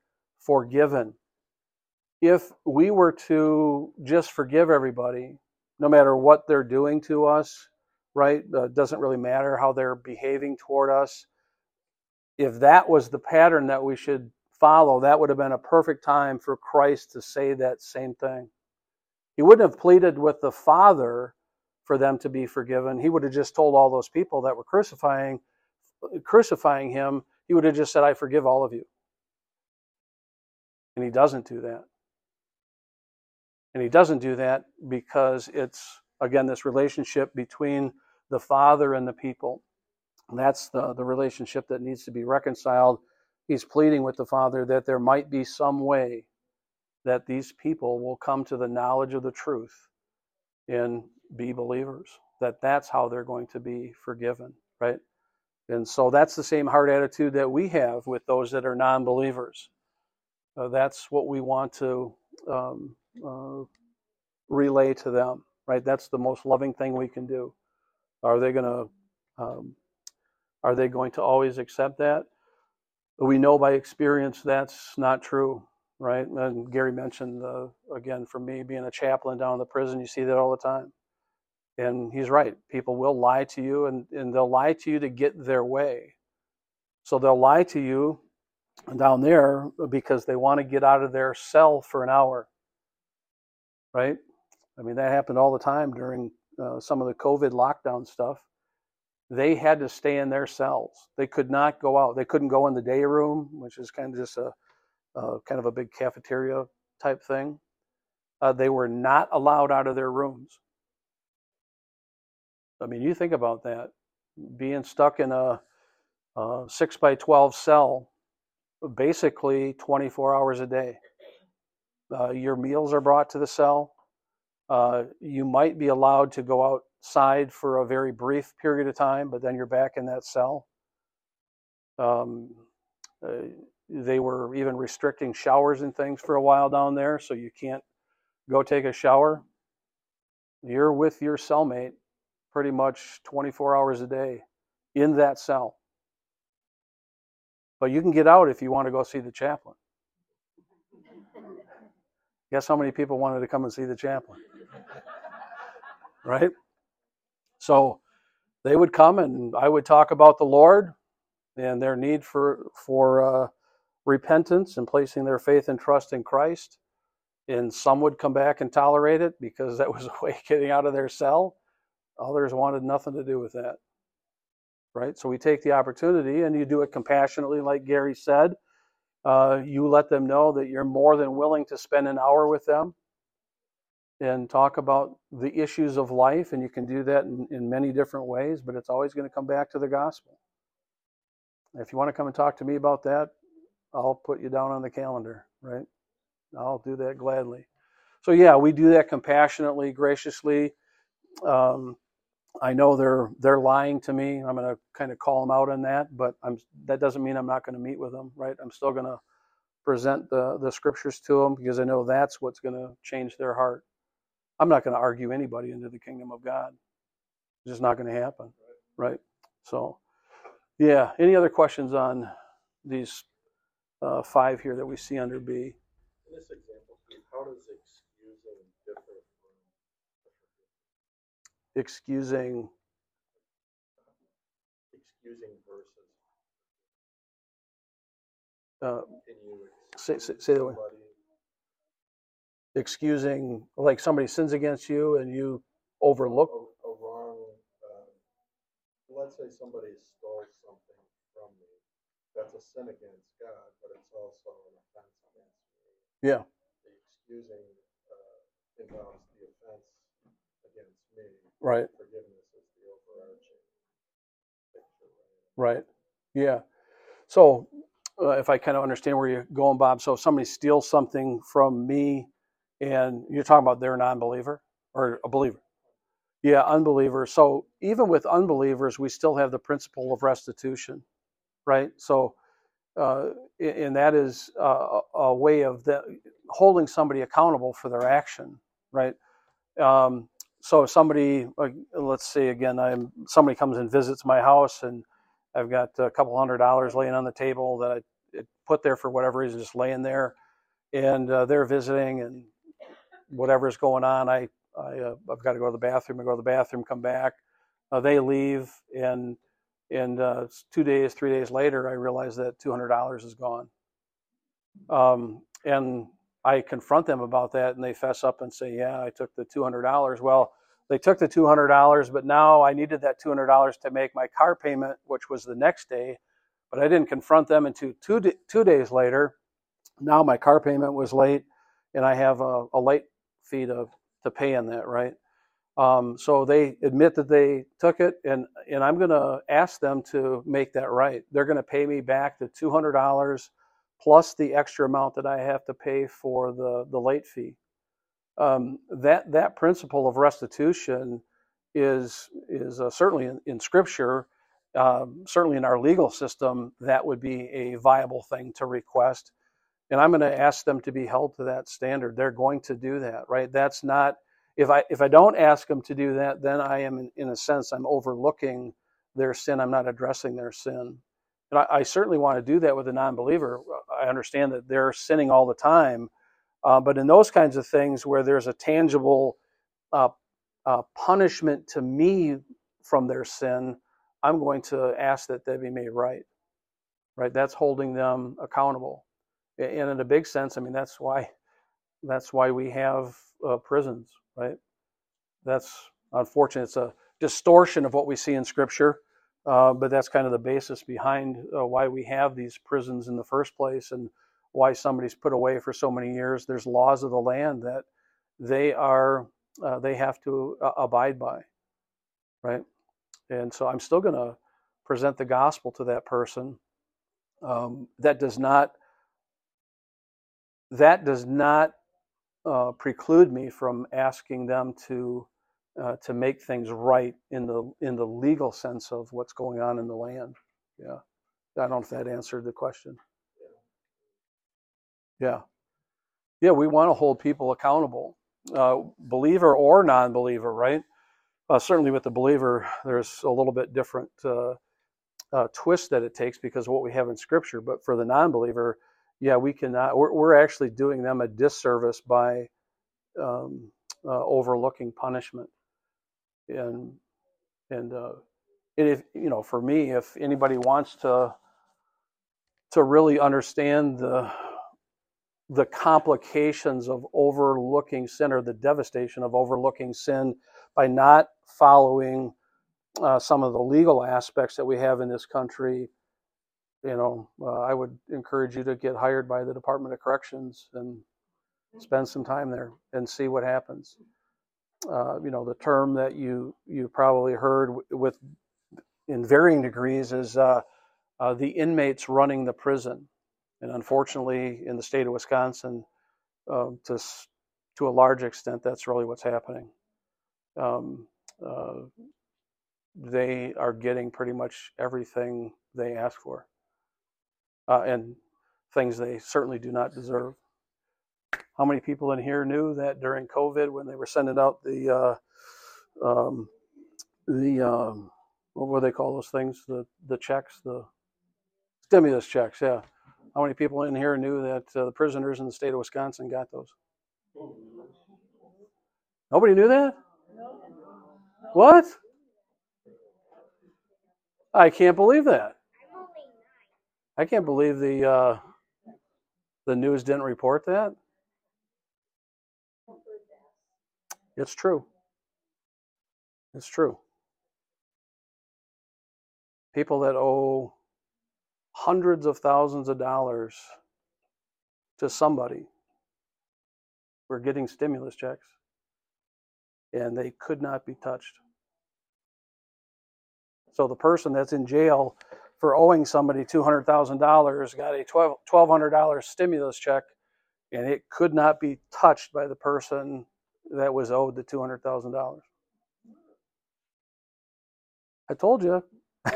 forgiven. If we were to just forgive everybody, no matter what they're doing to us, right? Uh, doesn't really matter how they're behaving toward us. If that was the pattern that we should follow, that would have been a perfect time for Christ to say that same thing. He wouldn't have pleaded with the Father for them to be forgiven. He would have just told all those people that were crucifying crucifying him, he would have just said, I forgive all of you. And he doesn't do that. And he doesn't do that because it's, again, this relationship between the Father and the people. And that's the, the relationship that needs to be reconciled. He's pleading with the Father that there might be some way that these people will come to the knowledge of the truth and be believers. That that's how they're going to be forgiven, right? And so that's the same heart attitude that we have with those that are non believers. Uh, that's what we want to um, uh, relay to them, right? That's the most loving thing we can do. Are they going to um, are they going to always accept that? We know by experience that's not true, right? And Gary mentioned again, for me being a chaplain down in the prison, you see that all the time. And he's right. People will lie to you, and, and they'll lie to you to get their way. So they'll lie to you down there because they want to get out of their cell for an hour. Right? I mean, that happened all the time during uh, some of the COVID lockdown stuff. They had to stay in their cells. They could not go out. They couldn't go in the day room, which is kind of just a, kind of a big cafeteria type thing. Uh, they were not allowed out of their rooms. I mean, you think about that being stuck in a, a six by 12 cell basically 24 hours a day. Uh, your meals are brought to the cell. Uh, you might be allowed to go outside for a very brief period of time, but then you're back in that cell. Um, uh, they were even restricting showers and things for a while down there, so you can't go take a shower. You're with your cellmate pretty much 24 hours a day in that cell. But you can get out if you want to go see the chaplain. Guess how many people wanted to come and see the chaplain? Right? So they would come and I would talk about the Lord and their need for for uh, repentance and placing their faith and trust in Christ. And some would come back and tolerate it because that was a way of getting out of their cell. Others wanted nothing to do with that. Right? So we take the opportunity and you do it compassionately, like Gary said. Uh, you let them know that you're more than willing to spend an hour with them and talk about the issues of life. And you can do that in, in many different ways, but it's always going to come back to the gospel. If you want to come and talk to me about that, I'll put you down on the calendar, right? I'll do that gladly. So, yeah, we do that compassionately, graciously. Um, I know they're they're lying to me. I'm going to kind of call them out on that, but I'm that doesn't mean I'm not going to meet with them, right? I'm still going to present the the scriptures to them because I know that's what's going to change their heart. I'm not going to argue anybody into the kingdom of God. It's just not going to happen, right? So, yeah. Any other questions on these uh, five here that we see under B? In this example, Steve, how does excusing differ from Excusing, excusing versus? uh, Say- say- say that one. excusing, like somebody sins against you and you overlook. a, a wrong, uh, let's say somebody stole something from me, that's a sin against God, but it's also an offense against me. Yeah. The excusing, uh, involves the offense against me. Right. Forgiveness is the overarching picture, Right. right? Yeah. So, uh, if I kind of understand where you're going, Bob, so if somebody steals something from me, and you're talking about they're a non-believer or a believer. Yeah, unbeliever. So even with unbelievers, we still have the principle of restitution, right? So, uh, and that is uh, a way of the, holding somebody accountable for their action, right? Um, so if somebody, like, let's say again, I'm somebody comes and visits my house, and I've got a couple hundred dollars laying on the table that I put there for whatever reason, just laying there, and uh, they're visiting, and whatever's going on, I, I uh, I've got to go to the bathroom. I go to the bathroom, come back. Uh, they leave, and and uh, two days, three days later, I realize that two hundred dollars is gone. Um, and I confront them about that, and they fess up and say, "Yeah, I took the two hundred dollars." Well, they took the two hundred dollars, but now I needed that two hundred dollars to make my car payment, which was the next day. But I didn't confront them until two two days later. Now my car payment was late, and I have a, a late fee to to pay in that, right? Um, so they admit that they took it, and and I'm going to ask them to make that right. They're going to pay me back the two hundred dollars plus the extra amount that I have to pay for the the late fee. Um, that that principle of restitution is is uh, certainly in, in Scripture, um, certainly in our legal system, that would be a viable thing to request. And I'm going to ask them to be held to that standard. They're going to do that, right? That's not if I if I don't ask them to do that, then I am in, in a sense I'm overlooking their sin. I'm not addressing their sin. And I, I certainly want to do that with a non-believer. I understand that they're sinning all the time, uh, but in those kinds of things where there's a tangible uh, uh, punishment to me from their sin, I'm going to ask that they be made right. Right? That's holding them accountable. And in a big sense, I mean that's why that's why we have uh, prisons, right? That's unfortunate. It's a distortion of what we see in Scripture, uh, but that's kind of the basis behind uh, why we have these prisons in the first place and why somebody's put away for so many years. There's laws of the land that they are uh, they have to uh, abide by, right? And so I'm still going to present the gospel to that person. Um, that does not that does not uh, preclude me from asking them to uh, to make things right in the in the legal sense of what's going on in the land. Yeah, I don't know if that answered the question. Yeah, yeah, we want to hold people accountable, uh, believer or non-believer, right? Uh, certainly, with the believer, there's a little bit different uh, uh, twist that it takes because of what we have in Scripture. But for the non-believer, yeah, we cannot. We're, we're actually doing them a disservice by um, uh, overlooking punishment. And and uh, if you know, for me, if anybody wants to to really understand the the complications of overlooking sin or the devastation of overlooking sin by not following uh, some of the legal aspects that we have in this country, you know, uh, I would encourage you to get hired by the Department of Corrections and spend some time there and see what happens. Uh, you know, the term that you you probably heard with in varying degrees is uh, uh, the inmates running the prison, and unfortunately, in the state of Wisconsin, uh, to to a large extent, that's really what's happening. Um, uh, they are getting pretty much everything they ask for, uh, and things they certainly do not deserve. How many people in here knew that during COVID, when they were sending out the uh, um, the um, what were they call those things? The the checks, the stimulus checks. Yeah. How many people in here knew that uh, the prisoners in the state of Wisconsin got those? Nobody knew that. What? I can't believe that. I can't believe the uh, the news didn't report that. It's true. It's true. People that owe hundreds of thousands of dollars to somebody were getting stimulus checks and they could not be touched. So the person that's in jail for owing somebody $200,000 got a $1,200 stimulus check and it could not be touched by the person that was owed the $200,000. I told you. *laughs*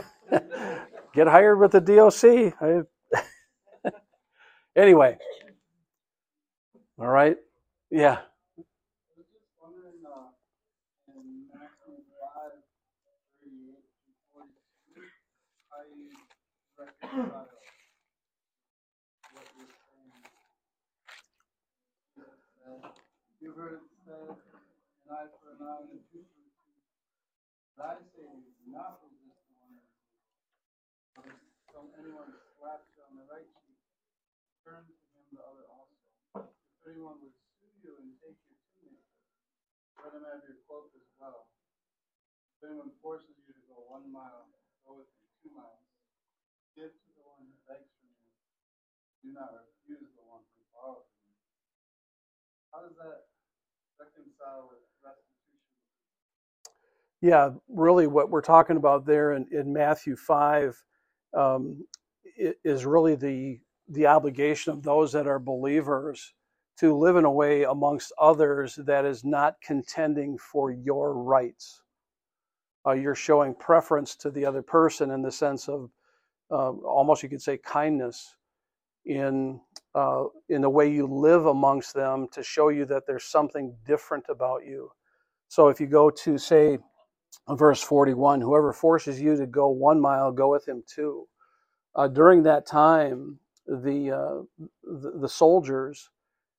Get hired with the DOC. I... *laughs* anyway. All right. Yeah. An for an and for I that But if anyone slaps you on the right cheek, turn to him the other also. If anyone would sue you and take your tunic, let him have your cloak as well. If anyone forces you to go one mile, go with him two miles. Give to the one who begs from you. Do not refuse the one who borrows you. How does that Yeah, really, what we're talking about there in, in Matthew 5 um, is really the, the obligation of those that are believers to live in a way amongst others that is not contending for your rights. Uh, you're showing preference to the other person in the sense of uh, almost you could say kindness in uh, in the way you live amongst them to show you that there's something different about you. So if you go to say verse 41, whoever forces you to go one mile, go with him two. Uh, during that time, the, uh, the the soldiers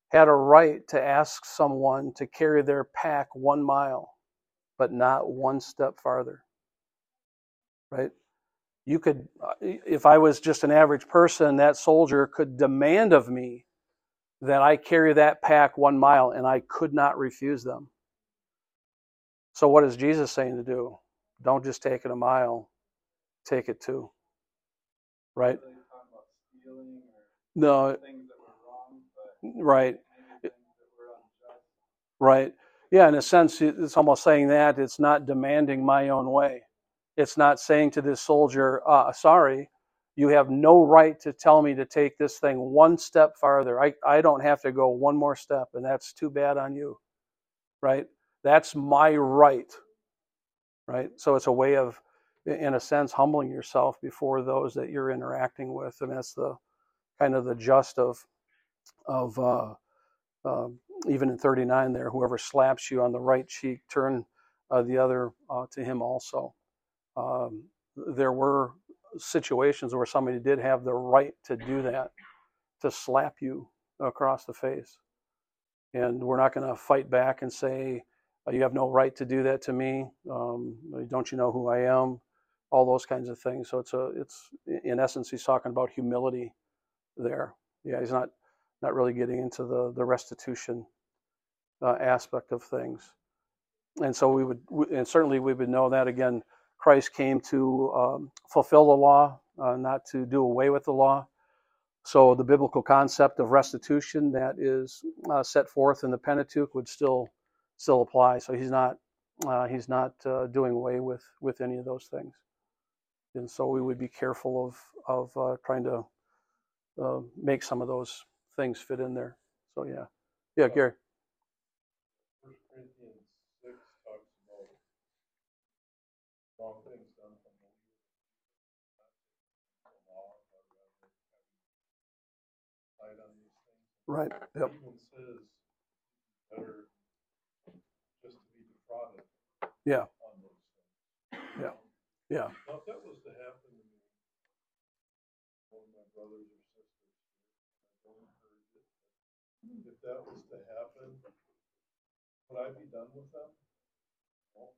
had a right to ask someone to carry their pack one mile, but not one step farther. Right? You could, uh, if I was just an average person, that soldier could demand of me that I carry that pack one mile, and I could not refuse them. So, what is Jesus saying to do? Don't just take it a mile, take it two. Right? No. Right. Right. Yeah, in a sense, it's almost saying that it's not demanding my own way. It's not saying to this soldier, uh, sorry, you have no right to tell me to take this thing one step farther. I, I don't have to go one more step, and that's too bad on you. Right? That's my right. Right? So it's a way of, in a sense, humbling yourself before those that you're interacting with. And that's the kind of the just of, of uh, uh, even in 39 there, whoever slaps you on the right cheek, turn uh, the other uh, to him also um, there were situations where somebody did have the right to do that, to slap you across the face. And we're not going to fight back and say, uh, you have no right to do that to me. Um, don't you know who I am? All those kinds of things. So it's a, it's in essence, he's talking about humility there. Yeah, he's not, not really getting into the the restitution uh, aspect of things. And so we would, and certainly we would know that again Christ came to um, fulfill the law, uh, not to do away with the law. So the biblical concept of restitution that is uh, set forth in the Pentateuch would still still apply. So he's not uh, he's not uh, doing away with with any of those things. And so we would be careful of of uh, trying to uh, make some of those things fit in there. So yeah, yeah, Gary. wrong things done from the law, but rather having light on these things. Right. Yep. It even says, better just to be defrauded. Yeah. On those things. Yeah. Yeah. If that was to happen to me, one of my brothers or sisters, I don't encourage it, if that was to happen, would I be done with them? No.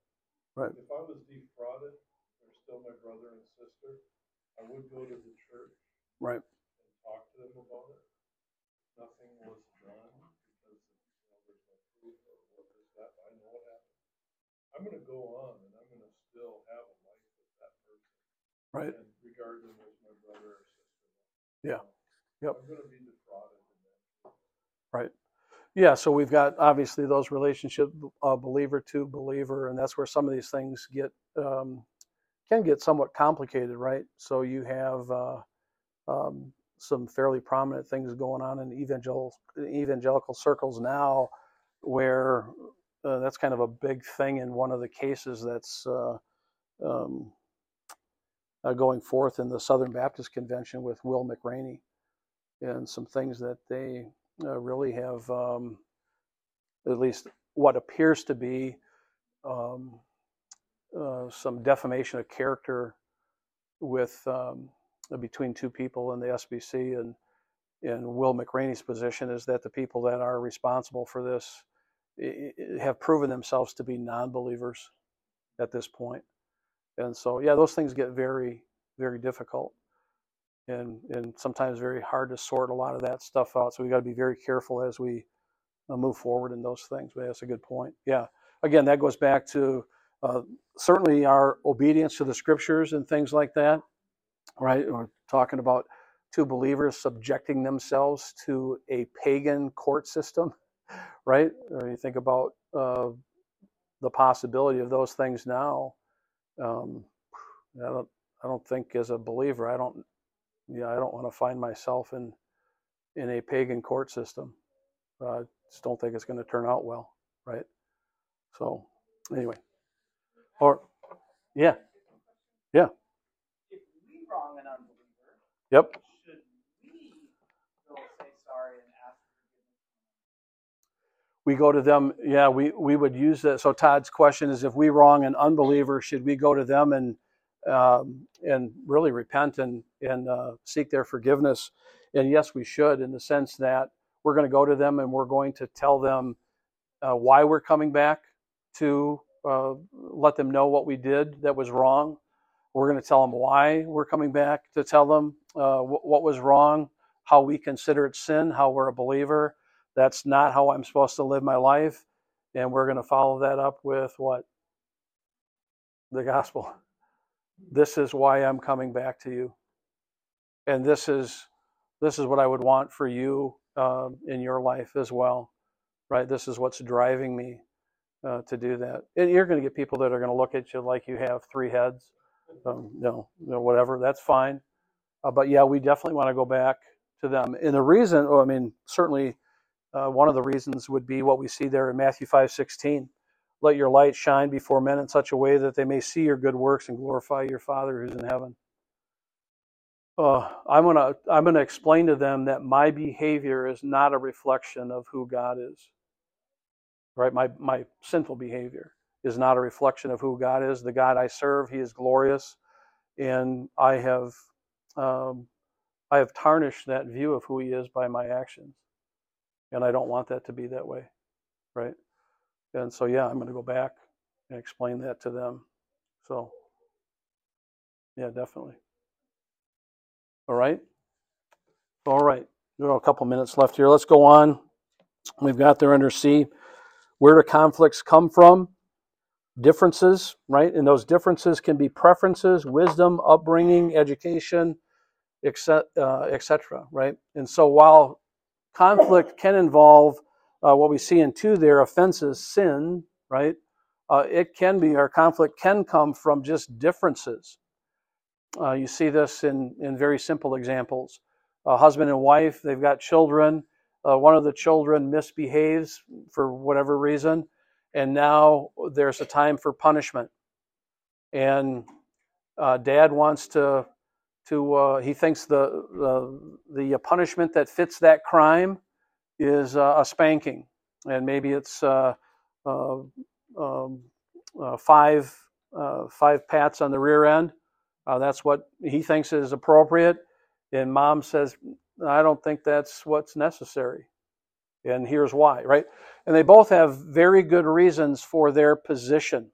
Right. If I was defrauded, they're still my brother and sister, I would go to the church Right. and talk to them about it. Nothing was done because, you know, there's no proof or what that, I know what happened. I'm gonna go on and I'm gonna still have a life with that person. Right. And regard them as my brother or sister. Yeah. Yep. I'm gonna be defrauded in that. Right. Yeah. So we've got obviously those relationship, uh, believer to believer, and that's where some of these things get um, can get somewhat complicated, right? So you have uh, um, some fairly prominent things going on in evangelical evangelical circles now, where uh, that's kind of a big thing in one of the cases that's uh, um, uh, going forth in the Southern Baptist Convention with Will McRaney, and some things that they uh, really have, um, at least what appears to be um, uh, some defamation of character with um, between two people in the SBC and and Will McRaney's position is that the people that are responsible for this have proven themselves to be non-believers at this point, and so yeah, those things get very very difficult and and sometimes very hard to sort a lot of that stuff out. So we got to be very careful as we uh, move forward in those things. But that's a good point. Yeah. Again, that goes back to uh, certainly our obedience to the scriptures and things like that. Right. We're talking about two believers subjecting themselves to a pagan court system. *laughs* Right. Or you think about uh, the possibility of those things now. Um, I don't. I don't think as a believer, I don't yeah, I don't want to find myself in in a pagan court system. Uh, just don't think it's going to turn out well, right? So, anyway, or yeah, yeah, if we wrong an unbeliever, yep, we go say sorry and ask for forgiveness? we go to them. Yeah, we we would use that. So Todd's question is, if we wrong an unbeliever, should we go to them and um, and really repent and and uh, seek their forgiveness? And yes, we should, in the sense that we're going to go to them and we're going to tell them uh, why we're coming back to uh, let them know what we did that was wrong. We're going to tell them why we're coming back to tell them uh, wh- what was wrong, how we consider it sin, how we're a believer. That's not how I'm supposed to live my life. And we're going to follow that up with what? The gospel. This is why I'm coming back to you. And this is this is what I would want for you um, in your life as well, right? This is what's driving me uh, to do that. And you're going to get people that are going to look at you like you have three heads, um, know, you know, whatever. That's fine. Uh, but yeah, we definitely want to go back to them. And the reason, well, I mean, certainly uh, one of the reasons would be what we see there in Matthew five sixteen. Let your light shine before men in such a way that they may see your good works and glorify your Father who's in heaven uh, I'm gonna I'm gonna explain to them that my behavior is not a reflection of who God is. Right, my my sinful behavior is not a reflection of who God is. The God I serve, He is glorious, and I have um, I have tarnished that view of who He is by my actions, and I don't want that to be that way, right? And so yeah, I'm going to go back and explain that to them. So yeah, definitely. All right. All right. We have got a couple minutes left here. Let's go on. We've got there under C. Where do conflicts come from? Differences, right? And those differences can be preferences, wisdom, upbringing, education, etc., uh, etc., right? And so while conflict can involve uh, what we see in two there, offenses, sin, right? Uh, it can be, our conflict can come from just differences. Uh, you see this in, in very simple examples. A husband and wife, they've got children. Uh, one of the children misbehaves for whatever reason, and now there's a time for punishment. And uh, dad wants to, to uh, he thinks the, the, the punishment that fits that crime is uh, a spanking, and maybe it's uh, uh, um, uh, five uh, five pats on the rear end. Uh, that's what he thinks is appropriate, and mom says, "I don't think that's what's necessary," and here's why. Right, and they both have very good reasons for their position.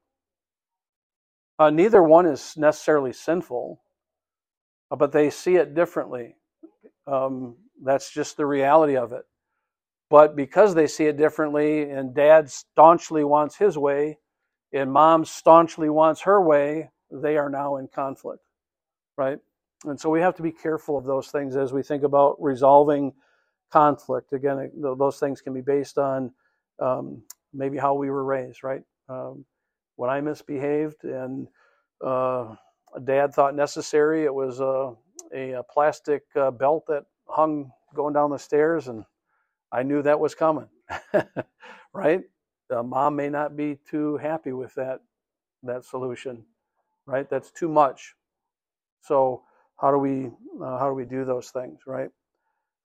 Uh, neither one is necessarily sinful, uh, but they see it differently. Um, that's just the reality of it. But because they see it differently, and dad staunchly wants his way, and mom staunchly wants her way, they are now in conflict, right? And so we have to be careful of those things as we think about resolving conflict. Again, those things can be based on um, maybe how we were raised, right? Um, when I misbehaved and uh, dad thought necessary, it was a, a, plastic uh, belt that hung going down the stairs, and I knew that was coming, *laughs* right? Uh, mom may not be too happy with that that solution, right? That's too much. So how do we uh, how do we do those things, right?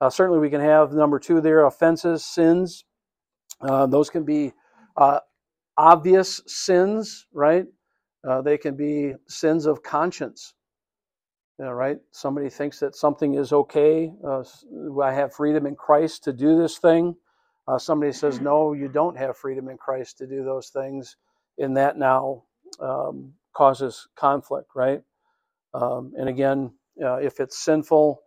Uh, certainly, we can have number two there offenses, sins. Uh, those can be uh, obvious sins, right? Uh, they can be sins of conscience. right? somebody thinks that something is okay. Uh, I have freedom in Christ to do this thing. Uh, somebody says, *clears throat* no, you don't have freedom in Christ to do those things. And that now um, causes conflict, right? Um, and again, uh, if it's sinful,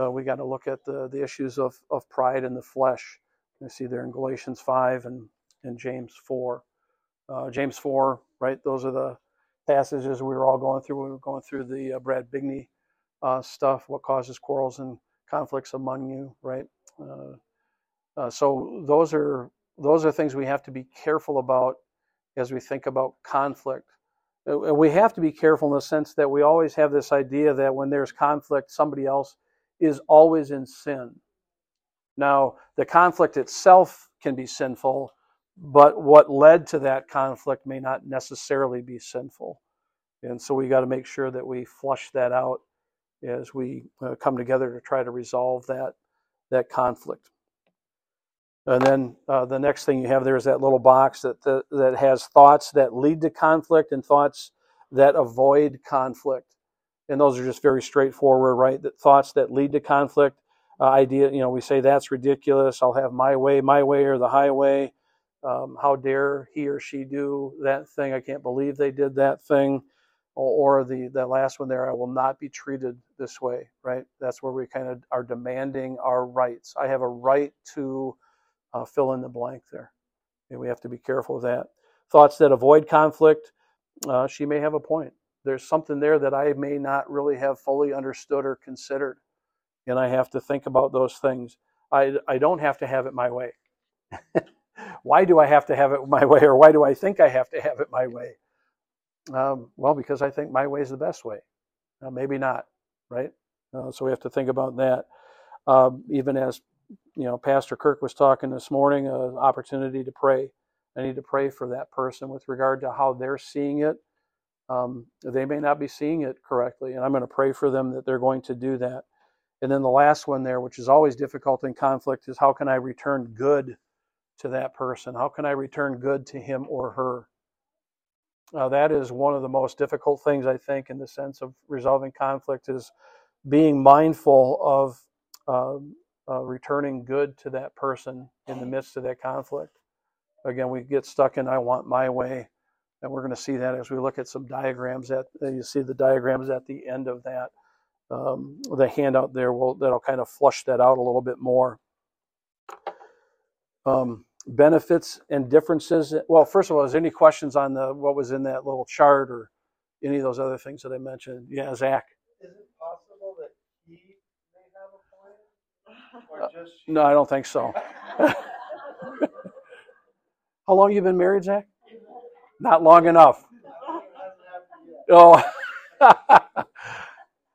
uh, we got to look at the, the issues of, of pride in the flesh. You see there in Galatians 5 and, and James 4. Uh, James 4, right? Those are the passages we were all going through. We were going through the uh, Brad Bigney uh, stuff, what causes quarrels and conflicts among you, right? Uh, uh, so those are those are things we have to be careful about as we think about conflict. We have to be careful in the sense that we always have this idea that when there's conflict, somebody else is always in sin. Now, the conflict itself can be sinful, but what led to that conflict may not necessarily be sinful. And so we got to make sure that we flush that out as we uh, come together to try to resolve that that conflict. And then uh, the next thing you have there is that little box that that, that has thoughts that lead to conflict and thoughts that avoid conflict. And those are just very straightforward, right? That thoughts that lead to conflict. Uh, idea, you know, we say that's ridiculous. I'll have my way, my way, or the highway. Um, how dare he or she do that thing? I can't believe they did that thing. Or, or the that last one there, I will not be treated this way. Right? That's where we kind of are demanding our rights. I have a right to uh, fill in the blank there. And we have to be careful of that. Thoughts that avoid conflict. Uh, she may have a point. There's something there that I may not really have fully understood or considered, and I have to think about those things. I I don't have to have it my way. *laughs* why do I have to have it my way, or why do I think I have to have it my way? Um, well, because I think my way is the best way. Uh, maybe not, right? Uh, so we have to think about that. Um, even as you know, Pastor Kirk was talking this morning, an uh, opportunity to pray. I need to pray for that person with regard to how they're seeing it. Um, they may not be seeing it correctly, and I'm going to pray for them that they're going to do that. And then the last one there, which is always difficult in conflict, is how can I return good to that person? How can I return good to him or her? Uh, that is one of the most difficult things I think in the sense of resolving conflict is being mindful of uh, uh, returning good to that person in the midst of that conflict. Again, we get stuck in I want my way, and we're going to see that as we look at some diagrams. At you see the diagrams at the end of that. Um, the handout there will that'll kind of flush that out a little bit more. Um, benefits and differences. Well, first of all, is there any questions on the what was in that little chart or any of those other things that I mentioned? Yeah, Zach. Is it possible that he may have a point? Or *laughs* just she? No, I don't think so. *laughs* How long you been married, Zach? Not long enough. Oh, *laughs*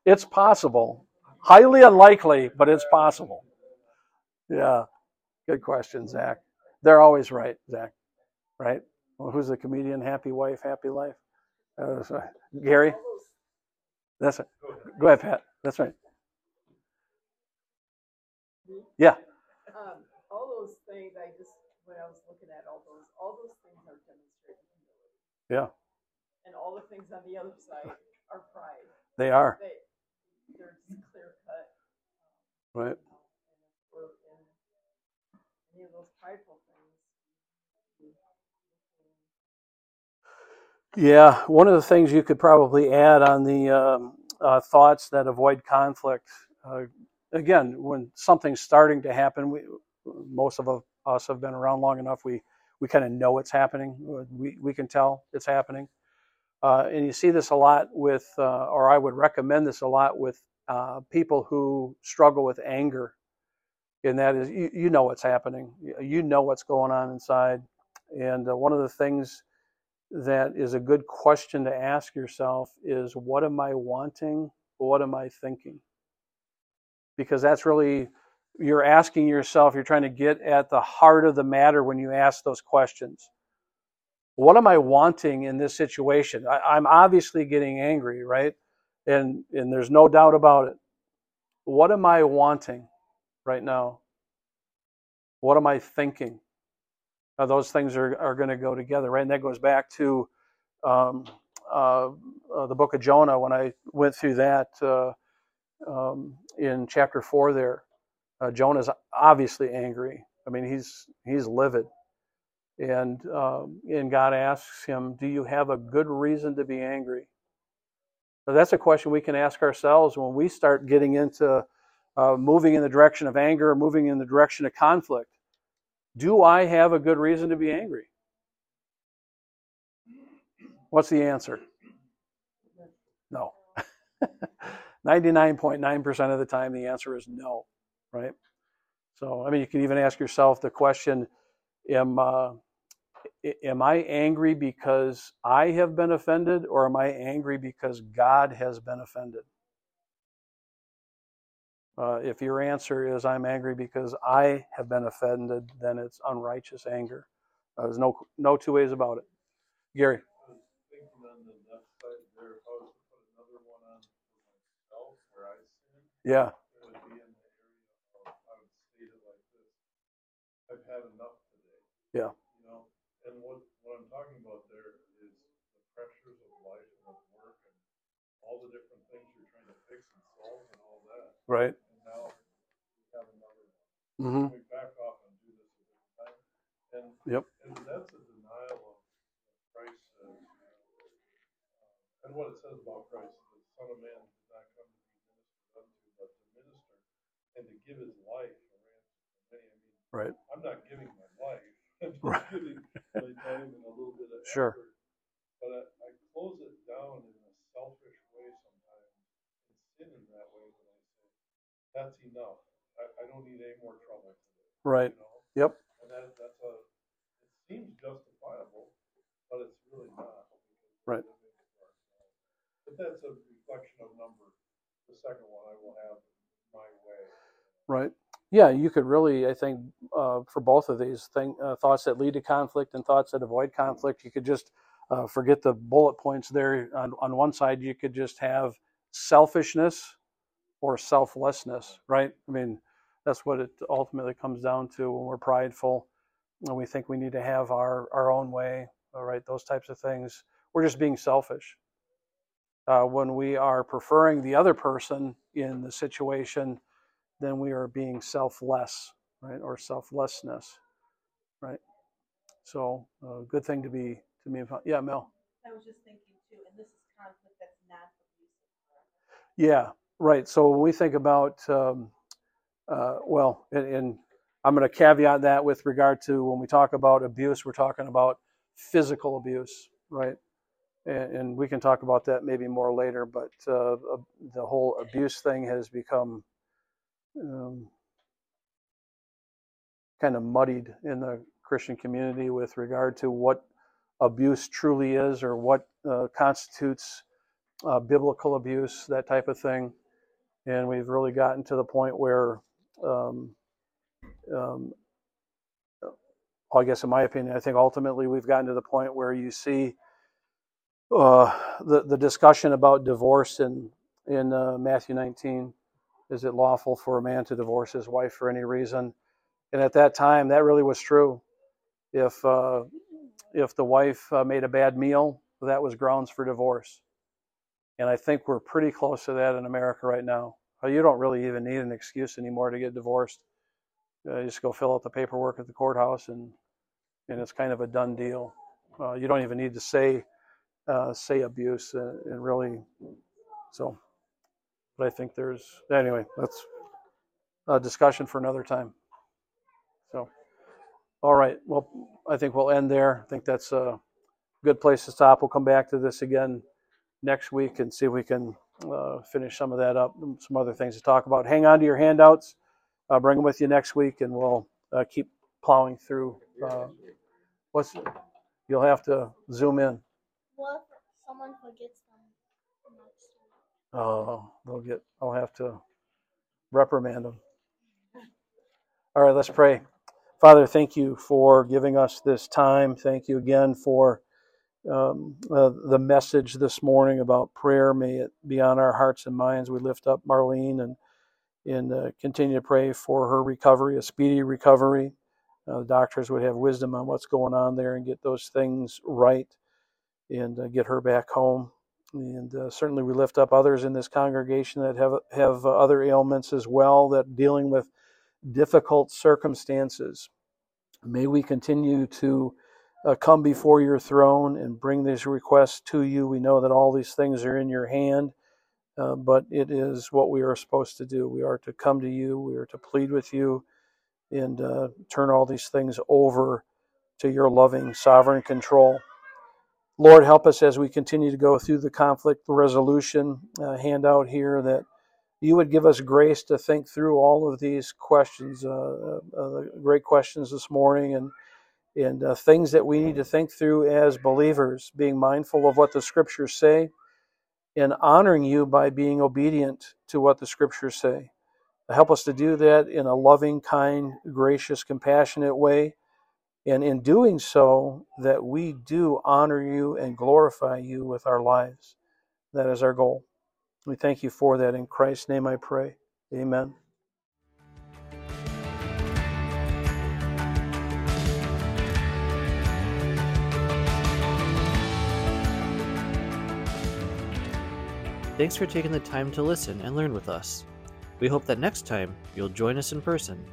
it's possible. Highly unlikely, but it's possible. Yeah, good question, Zach. They're always right, Zach. Right? Well, who's the comedian? Happy wife, happy life. Uh, sorry. Gary. That's it. Go ahead, Pat. That's right. Yeah. um, all those things, I just, when I was looking at all those, all those things are demonstrating humility. Yeah, And all the things on the other side are pride. they are. They, they're just clear cut. Right. you know, And if we're in any of those prideful things, we- Yeah, one of the things you could probably add on the um, uh, thoughts that avoid conflict. Uh, again, when something's starting to happen, we, most of us have been around long enough. We we kind of know it's happening. We we can tell it's happening, uh, and you see this a lot with, uh, or I would recommend this a lot with uh, people who struggle with anger. And that is, you, you know what's happening. You- know what's going on inside. And uh, one of the things that is a good question to ask yourself is what am I wanting? What am I thinking? Because that's really, you're asking yourself, you're trying to get at the heart of the matter when you ask those questions. What am I wanting in this situation? I, I'm obviously getting angry, right? And, and there's no doubt about it. What am I wanting right now? What am I thinking? Uh, those things are, are going to go together, right? And that goes back to um, uh, uh, the book of Jonah when I went through that uh, um, in chapter four. There, uh, Jonah's obviously angry. I mean, he's he's livid, and um, and God asks him, "Do you have a good reason to be angry?" So that's a question we can ask ourselves when we start getting into uh, moving in the direction of anger, or moving in the direction of conflict. Do I have a good reason to be angry? What's the answer? No. *laughs* 99.9% of the time, the answer is no, right? So, I mean, you can even ask yourself the question Am, uh, am I angry because I have been offended, or am I angry because God has been offended? Uh, if your answer is I'm angry because I have been offended, then it's unrighteous anger. Uh, there's no no two ways about it. Gary. I was thinking on the left side there, if I was to put another one on for myself where I sin, Yeah. it would be in the area of, I would state it like this. I've had enough today. Yeah. You know, and what, what I'm talking about there is the pressures of life and of work and all the different things you're trying to fix and solve and all that. Right. And now we have another one. Mm-hmm. We back off and do this a different time. And, Yep. and that's a denial of Christ says, uh, and what it says about Christ, the Son of Man did not come to be ministered unto, but to minister and to give his life a ransom for many. I mean, Right. I'm not giving my life. *laughs* I'm just Right. giving my time and a little bit of Sure. effort. But I, I close it down in a selfish way sometimes and sin in that way when I say, that's enough. I, I don't need any more trouble today. Right. You know? Yep. And that, that's a, it seems justifiable, but it's really not. Right. we're living for ourselves. But that's a reflection of number. The second one, I will have my way. Right. Yeah, you could really, I think, uh, for both of these thing, uh, thoughts that lead to conflict and thoughts that avoid conflict, you could just uh, forget the bullet points there. On, on one side, you could just have selfishness or selflessness, right? I mean, that's what it ultimately comes down to when we're prideful and we think we need to have our, our own way, all right? Those types of things. We're just being selfish. Uh, when we are preferring the other person in the situation, then we are being selfless, right, or selflessness, right? So, uh, good thing to be to me. Yeah, Mel. I was just thinking too, and this is conflict that's not abusive. Yeah, right. So when we think about, um, uh, well, and, and I'm going to caveat that with regard to when we talk about abuse, we're talking about physical abuse, right? And, and we can talk about that maybe more later. But uh, uh, the whole abuse thing has become um, kind of muddied in the Christian community with regard to what abuse truly is or what uh, constitutes uh, biblical abuse, that type of thing. And we've really gotten to the point where, um, um, I guess, in my opinion, I think ultimately we've gotten to the point where you see uh, the the discussion about divorce in in uh, Matthew 19. Is it lawful for a man to divorce his wife for any reason? And at that time, that really was true. if uh, if the wife uh, made a bad meal, that was grounds for divorce. And I think we're pretty close to that in America right now. Uh, You don't really even need an excuse anymore to get divorced. Uh, you just go fill out the paperwork at the courthouse, and and it's kind of a done deal. Uh, you don't even need to say uh, say abuse, uh, and really, so. But I think there's anyway. That's a discussion for another time. So, all right. Well, I think we'll end there. I think that's a good place to stop. We'll come back to this again next week and see if we can uh, finish some of that up. Some other things to talk about. Hang on to your handouts. Uh, bring them with you next week, and we'll uh, keep plowing through. Uh, what's you'll have to zoom in. What if someone forgets them? Oh, they'll get. I'll have to reprimand them. All right, let's pray. Father, thank you for giving us this time. Thank you again for um, uh, the message this morning about prayer. May it be on our hearts and minds. We lift up Marlene and and uh, continue to pray for her recovery, a speedy recovery. Uh, the doctors would have wisdom on what's going on there and get those things right and uh, get her back home. And uh, certainly, we lift up others in this congregation that have have other ailments as well, that dealing with difficult circumstances. May we continue to uh, come before your throne and bring these requests to you. We know that all these things are in your hand, uh, but it is what we are supposed to do. We are to come to you, we are to plead with you, and uh, turn all these things over to your loving, sovereign control. Lord, help us as we continue to go through the conflict resolution uh, handout here that you would give us grace to think through all of these questions, uh, uh, great questions this morning, and and uh, things that we need to think through as believers, being mindful of what the scriptures say, and honoring you by being obedient to what the scriptures say. Help us to do that in a loving, kind, gracious, compassionate way. And in doing so, that we do honor you and glorify you with our lives. That is our goal. We thank you for that. In Christ's name I pray. Amen. Thanks for taking the time to listen and learn with us. We hope that next time you'll join us in person.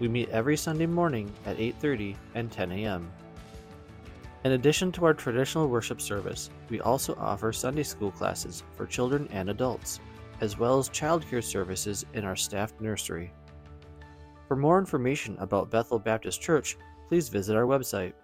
We meet every Sunday morning at 8:30 and 10 a.m. In addition to our traditional worship service, we also offer Sunday school classes for children and adults, as well as childcare services in our staffed nursery. For more information about Bethel Baptist Church, please visit our website